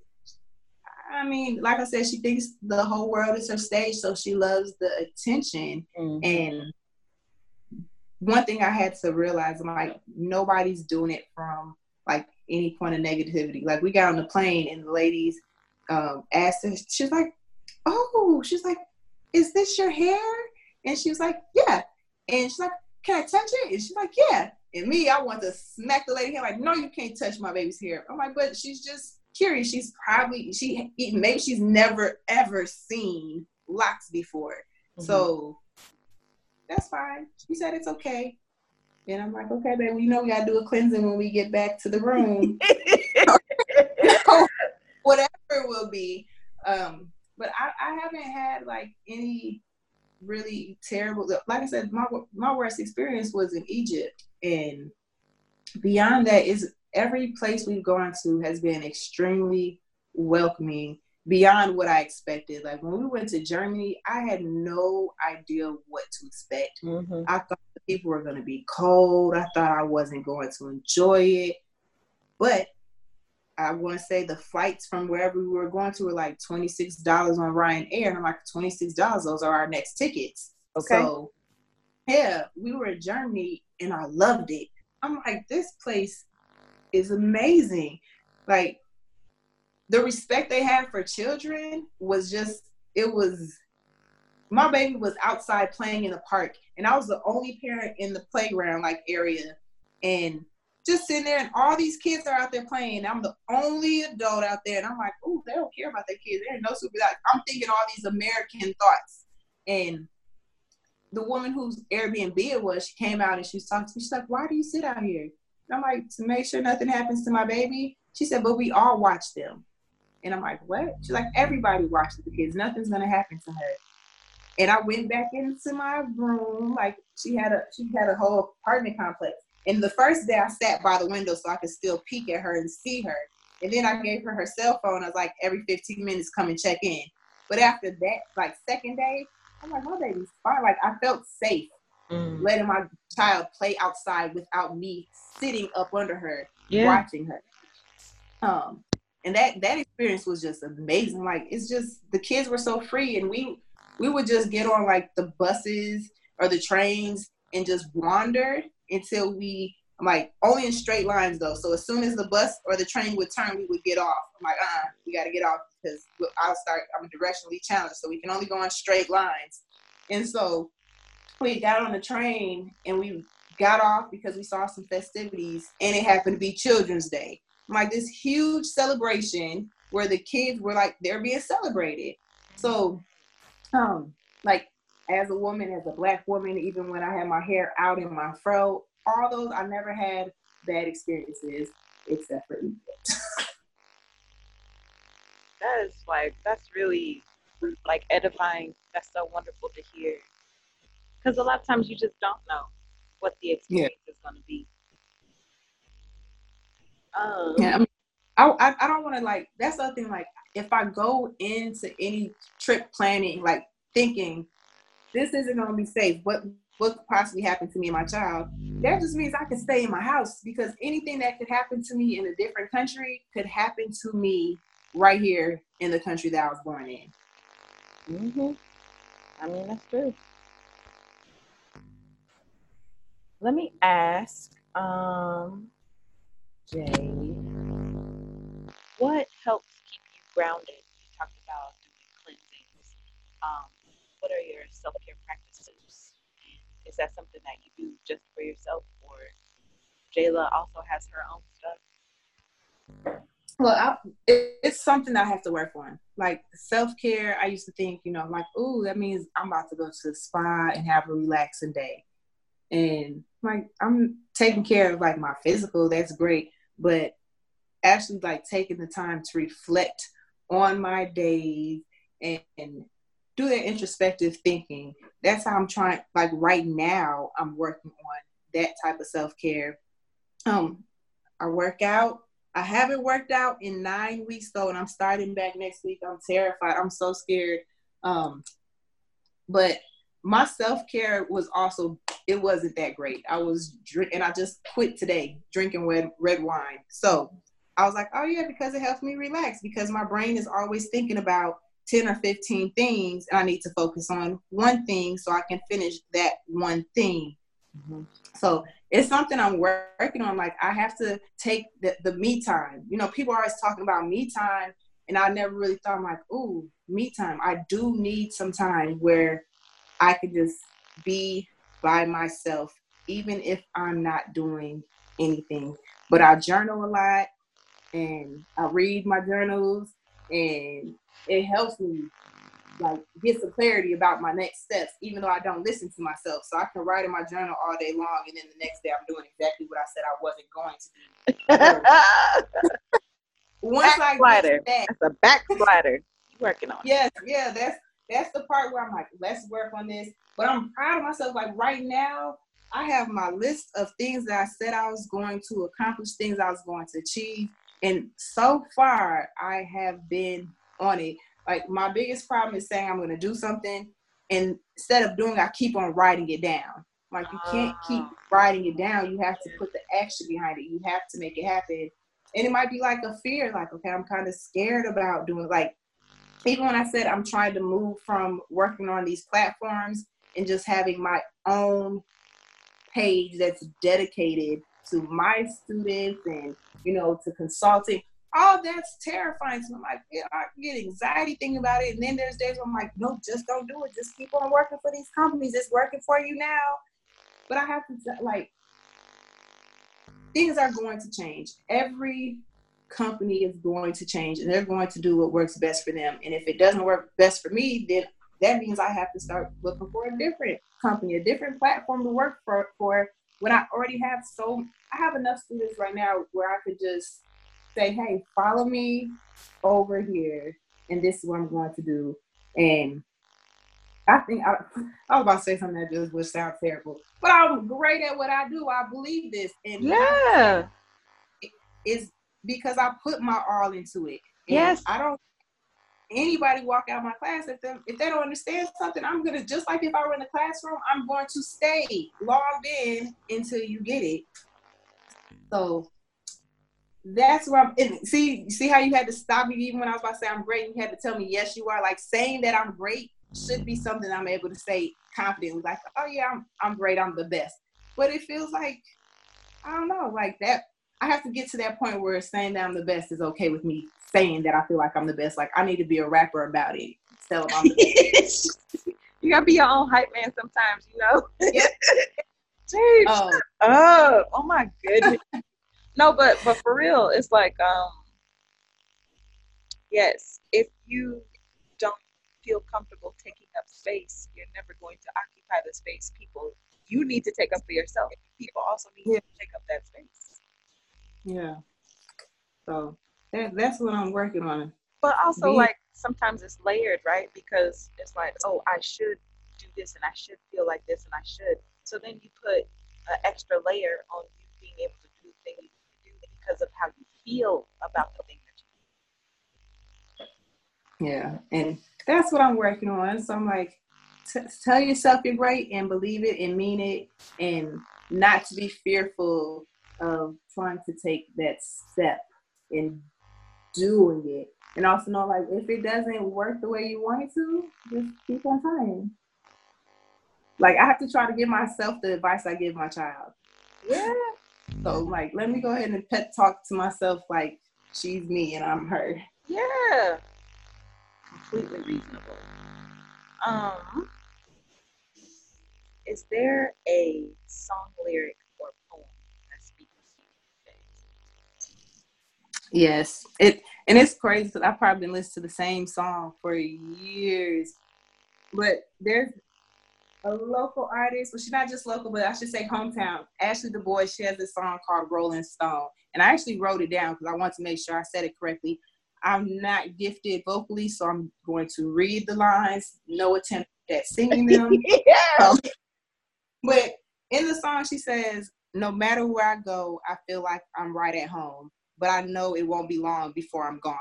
I mean, like I said, she thinks the whole world is her stage, so she loves the attention. Mm-hmm. And one thing I had to realize, I'm like, nobody's doing it from like any point of negativity. Like we got on the plane and the ladies um, asked her, she's like, oh, she's like, is this your hair? And she was like, yeah. And she's like, can I touch it? And she's like, yeah. And me, I want to smack the lady here, like, no, you can't touch my baby's hair. I'm like, but she's just curious. She's probably she maybe she's never ever seen locks before. Mm-hmm. So that's fine. She said it's okay. And I'm like, okay, baby, you know we gotta do a cleansing when we get back to the room. [LAUGHS] [LAUGHS] Whatever it will be. Um, but I, I haven't had like any really terrible like I said, my my worst experience was in Egypt. And beyond that is every place we've gone to has been extremely welcoming beyond what I expected. Like when we went to Germany, I had no idea what to expect. Mm-hmm. I thought the people were going to be cold. I thought I wasn't going to enjoy it. But I want to say the flights from wherever we were going to were like $26 on Ryanair. And I'm like, $26, those are our next tickets. Okay. So, yeah, we were in Germany and I loved it. I'm like, this place is amazing. Like, the respect they had for children was just, it was, my baby was outside playing in the park and I was the only parent in the playground like area. And just sitting there and all these kids are out there playing. I'm the only adult out there. And I'm like, oh, they don't care about their kids. They're no super. like, I'm thinking all these American thoughts. And the woman whose Airbnb it was, she came out and she was talking to me. She's like, why do you sit out here? I'm like, to make sure nothing happens to my baby. She said, but we all watch them. And I'm like, what? She's like, everybody watches the kids. Nothing's gonna happen to her. And I went back into my room. Like she had a she had a whole apartment complex. And the first day I sat by the window so I could still peek at her and see her. And then I gave her her cell phone. I was like, every 15 minutes, come and check in. But after that, like second day, I'm like, my baby's fine. Like I felt safe mm. letting my child play outside without me sitting up under her, yeah. watching her. Um, and that that experience was just amazing. Like it's just the kids were so free, and we we would just get on like the buses or the trains and just wander until we I'm like only in straight lines though. So as soon as the bus or the train would turn, we would get off. I'm like, uh, we got to get off because I'll start. I'm directionally challenged, so we can only go on straight lines. And so we got on the train and we got off because we saw some festivities, and it happened to be Children's Day. Like this huge celebration where the kids were like they're being celebrated. So, um, like as a woman, as a black woman, even when I had my hair out in my fro, all those I never had bad experiences except for Egypt. that is like that's really like edifying. That's so wonderful to hear. Because a lot of times you just don't know what the experience yeah. is going to be. Um, yeah, I, I don't want to like. That's the other thing. Like, if I go into any trip planning, like thinking this isn't going to be safe. What what could possibly happen to me and my child? That just means I can stay in my house because anything that could happen to me in a different country could happen to me right here in the country that I was born in. Mhm. I mean that's true. Let me ask, um, Jay, what helps keep you grounded? You talked about doing cleansings. Um, what are your self care practices? Is that something that you do just for yourself, or Jayla also has her own stuff? Well, I, it, it's something I have to work on. Like self care, I used to think, you know, like, oh, that means I'm about to go to the spa and have a relaxing day. And like, I'm taking care of like my physical, that's great. But actually, like, taking the time to reflect on my days and, and do that introspective thinking. That's how I'm trying. Like right now, I'm working on that type of self care. Um, I work out. I haven't worked out in nine weeks though, and I'm starting back next week. I'm terrified. I'm so scared. Um, but my self care was also it wasn't that great. I was drink and I just quit today drinking red red wine. So I was like, oh yeah, because it helps me relax because my brain is always thinking about 10 or 15 things and I need to focus on one thing so I can finish that one thing. Mm-hmm. So it's something I'm working on. Like I have to take the, the me time. You know, people are always talking about me time and I never really thought I'm like, ooh, me time. I do need some time where I can just be by myself, even if I'm not doing anything. But I journal a lot and I read my journals and it helps me like get some clarity about my next steps, even though I don't listen to myself. So I can write in my journal all day long, and then the next day I'm doing exactly what I said I wasn't going to do. [LAUGHS] Once backslider. I get that's a backslider. You working on. It. Yes, yeah, that's that's the part where I'm like, let's work on this. But I'm proud of myself. Like right now, I have my list of things that I said I was going to accomplish, things I was going to achieve. And so far, I have been on it. Like my biggest problem is saying I'm going to do something, and instead of doing, I keep on writing it down. Like you can't keep ah. writing it down. You have to put the action behind it. You have to make it happen. And it might be like a fear, like okay, I'm kind of scared about doing. Like even when I said I'm trying to move from working on these platforms and just having my own page that's dedicated to my students and you know to consulting all that's terrifying. So I'm like, I get anxiety thinking about it. And then there's days where I'm like, no, just don't do it. Just keep on working for these companies. It's working for you now. But I have to like things are going to change. Every company is going to change and they're going to do what works best for them. And if it doesn't work best for me, then that means I have to start looking for a different company, a different platform to work for for when I already have so I have enough students right now where I could just say, hey, follow me over here, and this is what I'm going to do. And I think I, I was about to say something that just would sound terrible, but I'm great at what I do. I believe this, and yeah, it's because I put my all into it. And yes, I don't. Anybody walk out of my class if them if they don't understand something, I'm gonna just like if I were in the classroom, I'm going to stay logged in until you get it. So that's where I'm in. See, see how you had to stop me even when I was about to say I'm great. You had to tell me yes, you are. Like saying that I'm great should be something I'm able to say confidently. Like, oh yeah, I'm I'm great. I'm the best. But it feels like I don't know, like that. I have to get to that point where saying that I'm the best is okay with me saying that I feel like I'm the best. Like I need to be a rapper about it. Tell them I'm the best. [LAUGHS] you gotta be your own hype man sometimes, you know. Yeah. [LAUGHS] Oh. oh, oh my goodness. [LAUGHS] No, but but for real, it's like um yes, if you don't feel comfortable taking up space, you're never going to occupy the space people you need to take up for yourself. People also need yeah. to take up that space. Yeah. So that, that's what I'm working on. But also like sometimes it's layered, right? Because it's like, oh, I should do this and I should feel like this and I should. So then you put an extra layer on you being able to do things because of how you feel about the thing that you do. Yeah, and that's what I'm working on. So I'm like, t- tell yourself you're great and believe it and mean it, and not to be fearful of trying to take that step and doing it. And also know, like, if it doesn't work the way you want it to, just keep on trying. Like, I have to try to give myself the advice I give my child. Yeah. So like, let me go ahead and pet talk to myself like she's me and I'm her. Yeah. Completely reasonable. Um, is there a song lyric Yes, it and it's crazy because I've probably been listening to the same song for years, but there's a local artist. Well, she's not just local, but I should say hometown. Ashley DuBois. She has this song called Rolling Stone, and I actually wrote it down because I want to make sure I said it correctly. I'm not gifted vocally, so I'm going to read the lines. No attempt at singing them. [LAUGHS] yeah. Um, but in the song, she says, "No matter where I go, I feel like I'm right at home, but I know it won't be long before I'm gone."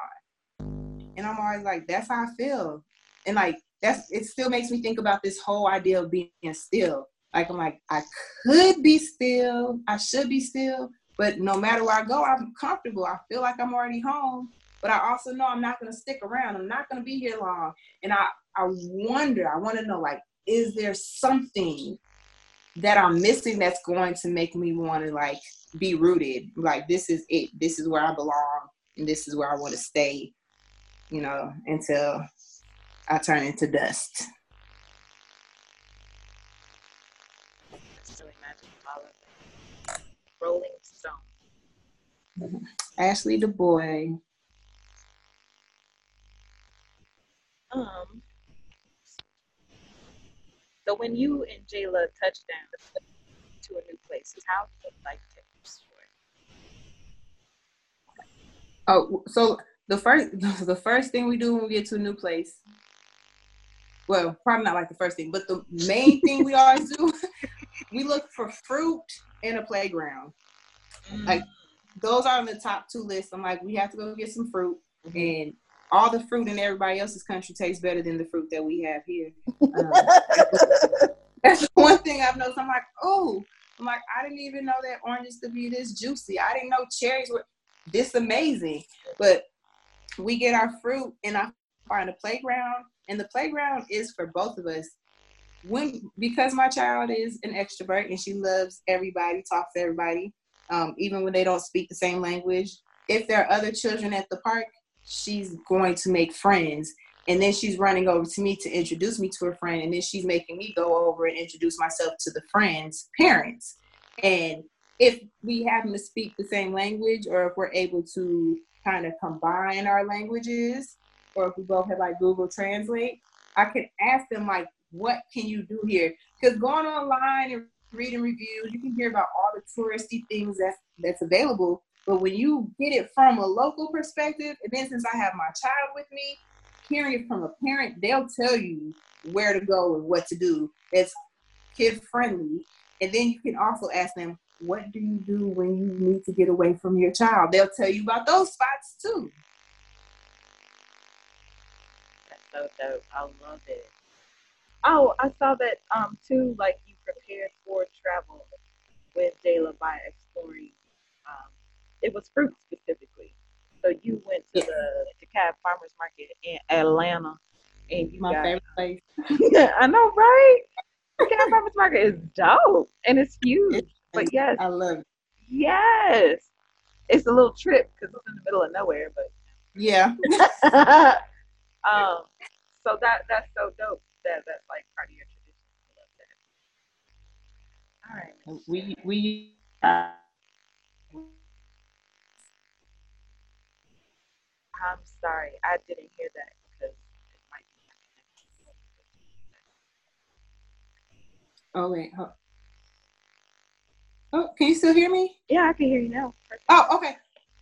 And I'm always like, "That's how I feel," and like that's it. Still makes me think about this whole idea of being still. Like I'm like, I could be still, I should be still, but no matter where I go, I'm comfortable. I feel like I'm already home, but I also know I'm not gonna stick around. I'm not gonna be here long. And I, I wonder, I want to know, like, is there something that I'm missing that's going to make me want to like be rooted? Like, this is it. This is where I belong, and this is where I want to stay. You know, until I turn into dust. Rolling Stone. Ashley DuBois. Um. So when you and Jayla touched down to a new place, how did like take you for it? Oh, so the first [LAUGHS] the first thing we do when we get to a new place. Well, probably not like the first thing, but the main [LAUGHS] thing we always do, [LAUGHS] we look for fruit and a playground. Mm. Like those are on the top two lists. I'm like, we have to go get some fruit, mm-hmm. and all the fruit in everybody else's country tastes better than the fruit that we have here. Um, [LAUGHS] that's one thing I've noticed. I'm like, oh, I'm like, I didn't even know that oranges could be this juicy. I didn't know cherries were this amazing. But we get our fruit and I find a playground, and the playground is for both of us. When because my child is an extrovert and she loves everybody, talks to everybody, um, even when they don't speak the same language. If there are other children at the park, she's going to make friends. And then she's running over to me to introduce me to her friend. And then she's making me go over and introduce myself to the friend's parents. And if we happen to speak the same language or if we're able to kind of combine our languages or if we both have like Google Translate, I can ask them like, what can you do here? Because going online and reading reviews, you can hear about all the touristy things that's that's available. But when you get it from a local perspective, and then since I have my child with me, hearing it from a parent, they'll tell you where to go and what to do. It's kid friendly. And then you can also ask them, what do you do when you need to get away from your child? They'll tell you about those spots too. That's so dope. I love it. Oh, I saw that um too. Like you prepared for travel with Jayla by exploring. It was fruit specifically. So you went to the DeKalb Farmers Market in Atlanta, and you My got. favorite place. [LAUGHS] I know, right? DeKalb Farmers Market is dope, and it's huge. But yes, I love it. yes, it's a little trip because it's in the middle of nowhere, but Yeah. [LAUGHS] [LAUGHS] um, so that that's so dope. That that's like part of your tradition. I love that. All right. We we uh, I'm sorry, I didn't hear that because it might be oh wait. Huh. Oh, can you still hear me? Yeah, I can hear you now. Perfect. Oh, okay.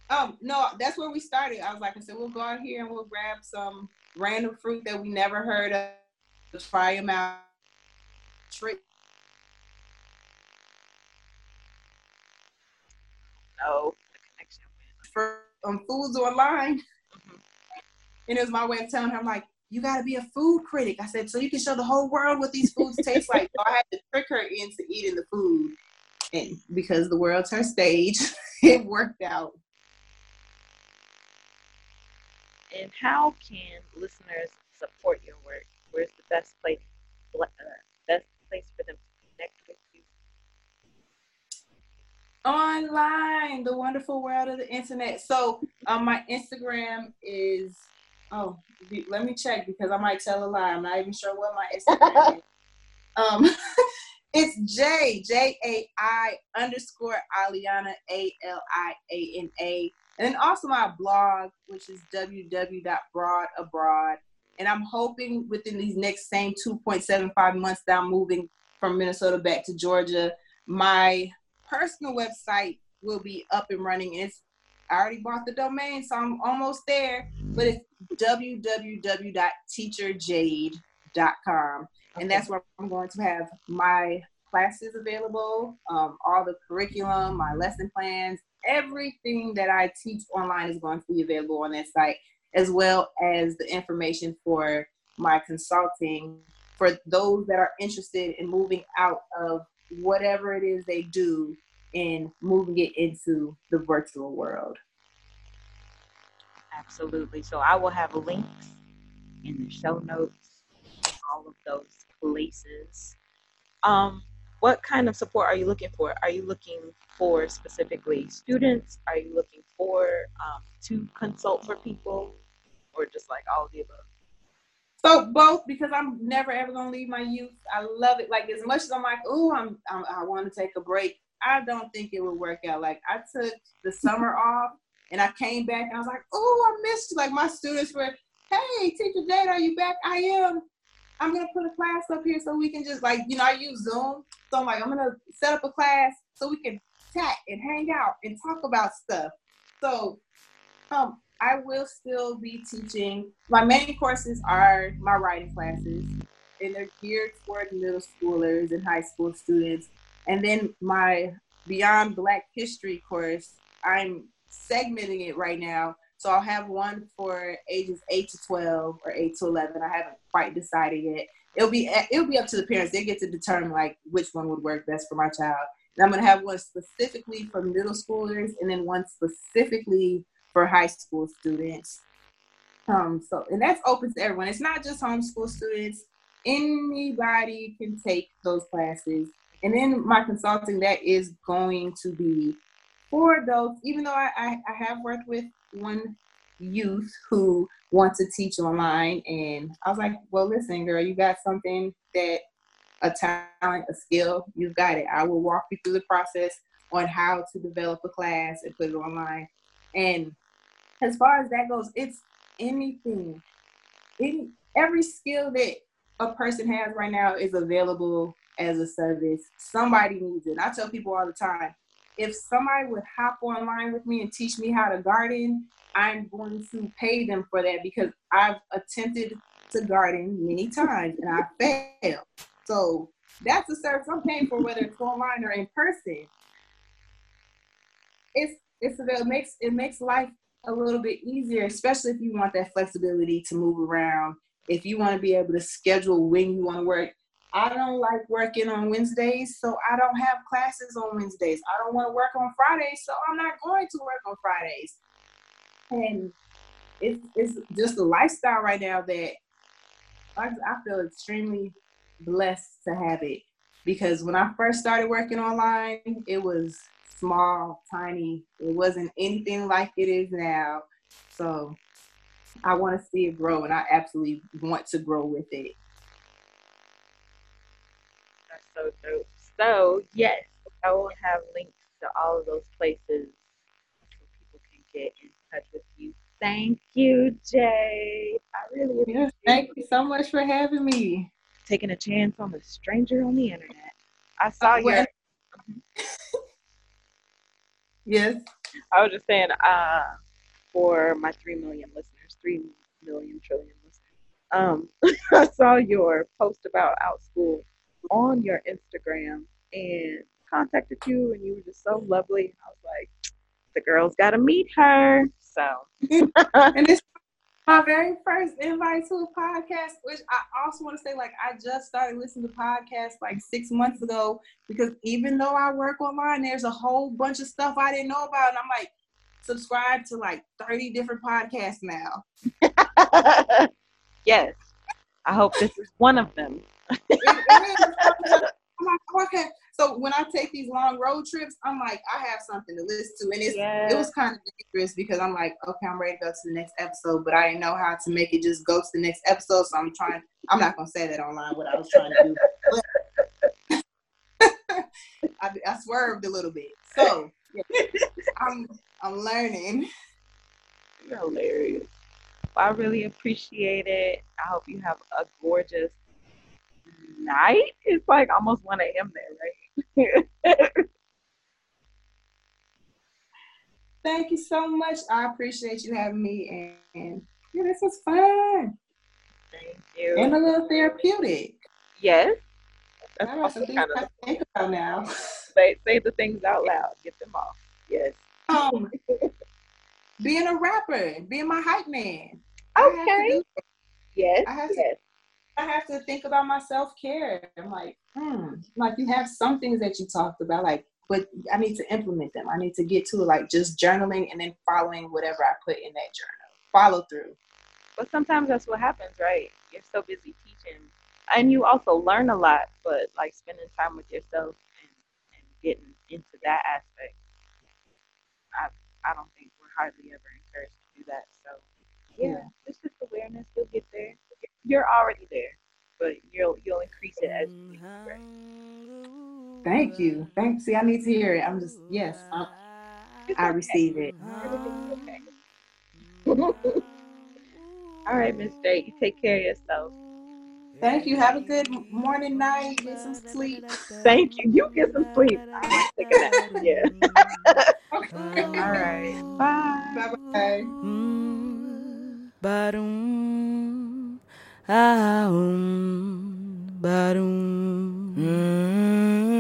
Um, no, that's where we started. I was like, I said, we'll go out here and we'll grab some random fruit that we never heard of, try them out. Trick. No, the connection for um, foods online. And it was my way of telling her, I'm like, you gotta be a food critic. I said, so you can show the whole world what these foods taste like. So I had to trick her into eating the food. And because the world's her stage, [LAUGHS] it worked out. And how can listeners support your work? Where's the best place, uh, best place for them to connect with you? Online, the wonderful world of the internet. So um, my Instagram is oh, be- let me check because I might tell a lie. I'm not even sure what my Instagram [LAUGHS] is. Um, [LAUGHS] it's J J A I underscore Aliana A L I A N A, and then also my blog, which is www.broadabroad. And I'm hoping within these next same 2.75 months that I'm moving from Minnesota back to Georgia, my personal website will be up and running. And it's I already bought the domain, so I'm almost there. But it's www.teacherjade.com. And that's where I'm going to have my classes available, um, all the curriculum, my lesson plans, everything that I teach online is going to be available on that site, as well as the information for my consulting for those that are interested in moving out of whatever it is they do and moving it into the virtual world. Absolutely. So I will have links in the show notes, all of those places. Um, what kind of support are you looking for? Are you looking for specifically students? Are you looking for um, to consult for people, or just like all of the above? So both, because I'm never ever gonna leave my youth. I love it. Like as much as I'm like, oh, I'm, I'm I want to take a break. I don't think it would work out. Like I took the summer off and I came back and I was like, oh, I missed you. Like my students were, hey, teacher Jade, are you back? I am. I'm gonna put a class up here so we can just like, you know, I use Zoom. So I'm like, I'm gonna set up a class so we can chat and hang out and talk about stuff. So um I will still be teaching. My main courses are my writing classes, and they're geared toward middle schoolers and high school students. And then my Beyond Black History course, I'm segmenting it right now. So I'll have one for ages 8 to 12 or 8 to 11. I haven't quite decided yet. It'll be it'll be up to the parents. They get to determine like which one would work best for my child. And I'm gonna have one specifically for middle schoolers, and then one specifically for high school students. Um, so, and that's open to everyone. It's not just homeschool students. Anybody can take those classes. And then my consulting that is going to be for adults, even though I, I, I have worked with one youth who wants to teach online. And I was like, well, listen, girl, you got something that a talent, a skill, you've got it. I will walk you through the process on how to develop a class and put it online. And as far as that goes, it's anything. Any every skill that a person has right now is available as a service. Somebody needs it. I tell people all the time, if somebody would hop online with me and teach me how to garden, I'm going to pay them for that because I've attempted to garden many times and I failed. So that's a service I'm paying for, whether it's online or in person. It's it's it makes it makes life a little bit easier, especially if you want that flexibility to move around. If you want to be able to schedule when you want to work. I don't like working on Wednesdays, so I don't have classes on Wednesdays. I don't want to work on Fridays, so I'm not going to work on Fridays. And it's, it's just a lifestyle right now that I, I feel extremely blessed to have it. Because when I first started working online, it was small, tiny. It wasn't anything like it is now. So I want to see it grow, and I absolutely want to grow with it. So dope. So, yes, I will have links to all of those places so people can get in touch with you. Thank you, Jay. I really appreciate yes, Thank you so much for having me. Taking a chance on a stranger on the internet. I saw uh, your. [LAUGHS] Yes. I was just saying, uh, for my three million listeners, three million trillion listeners, um, [LAUGHS] I saw your post about Outschool on your Instagram and contacted you, and you were just so lovely. And I was like, the girl's got to meet her. So, [LAUGHS] [LAUGHS] and it's my very first invite to a podcast, which I also want to say, like, I just started listening to podcasts like six months ago because even though I work online, there's a whole bunch of stuff I didn't know about. And I'm like, subscribe to like 30 different podcasts now. [LAUGHS] yes. I hope this is one of them. It, it I'm like, okay, so when I take these long road trips, I'm like, I have something to listen to, and it's yeah. it was kind of dangerous because I'm like, okay, I'm ready to go to the next episode, but I didn't know how to make it just go to the next episode. So I'm trying. I'm not gonna say that online what I was trying to do. [LAUGHS] I, I swerved a little bit, so yeah, I'm I'm learning. You're hilarious. Well, I really appreciate it. I hope you have a gorgeous night. It's like almost 1 a.m. there, right? [LAUGHS] Thank you so much. I appreciate you having me. And, yeah, this was fun. Thank you. And a little therapeutic. Yes. That's I some things to think about now. [LAUGHS] Say, say the things out loud. Get them off. Yes. Um, being a rapper, being my hype man. Okay. Yes. I have yes. I have to think about my self care. I'm like, hmm, like you have some things that you talked about, like, but I need to implement them. I need to get to like just journaling and then following whatever I put in that journal. Follow through. But sometimes that's what happens, right? You're so busy teaching, and you also learn a lot. But like spending time with yourself and, and getting into that aspect, I I don't think we're hardly ever encouraged to do that. So yeah, yeah. it's just awareness. You'll get there you're already there, but you'll you'll increase it as you progress. Thank you. Thanks. See, I need to hear it. I'm just yes, I, I receive it. Okay. [LAUGHS] All right, Miss J, you take care of yourself. Thank you. Have a good morning, night. Get some sleep. Thank you. You get some sleep. I'm taking that. Yeah. [LAUGHS] [LAUGHS] okay. All right. Bye. Bye. Bye. Ah, um, barum. Mm.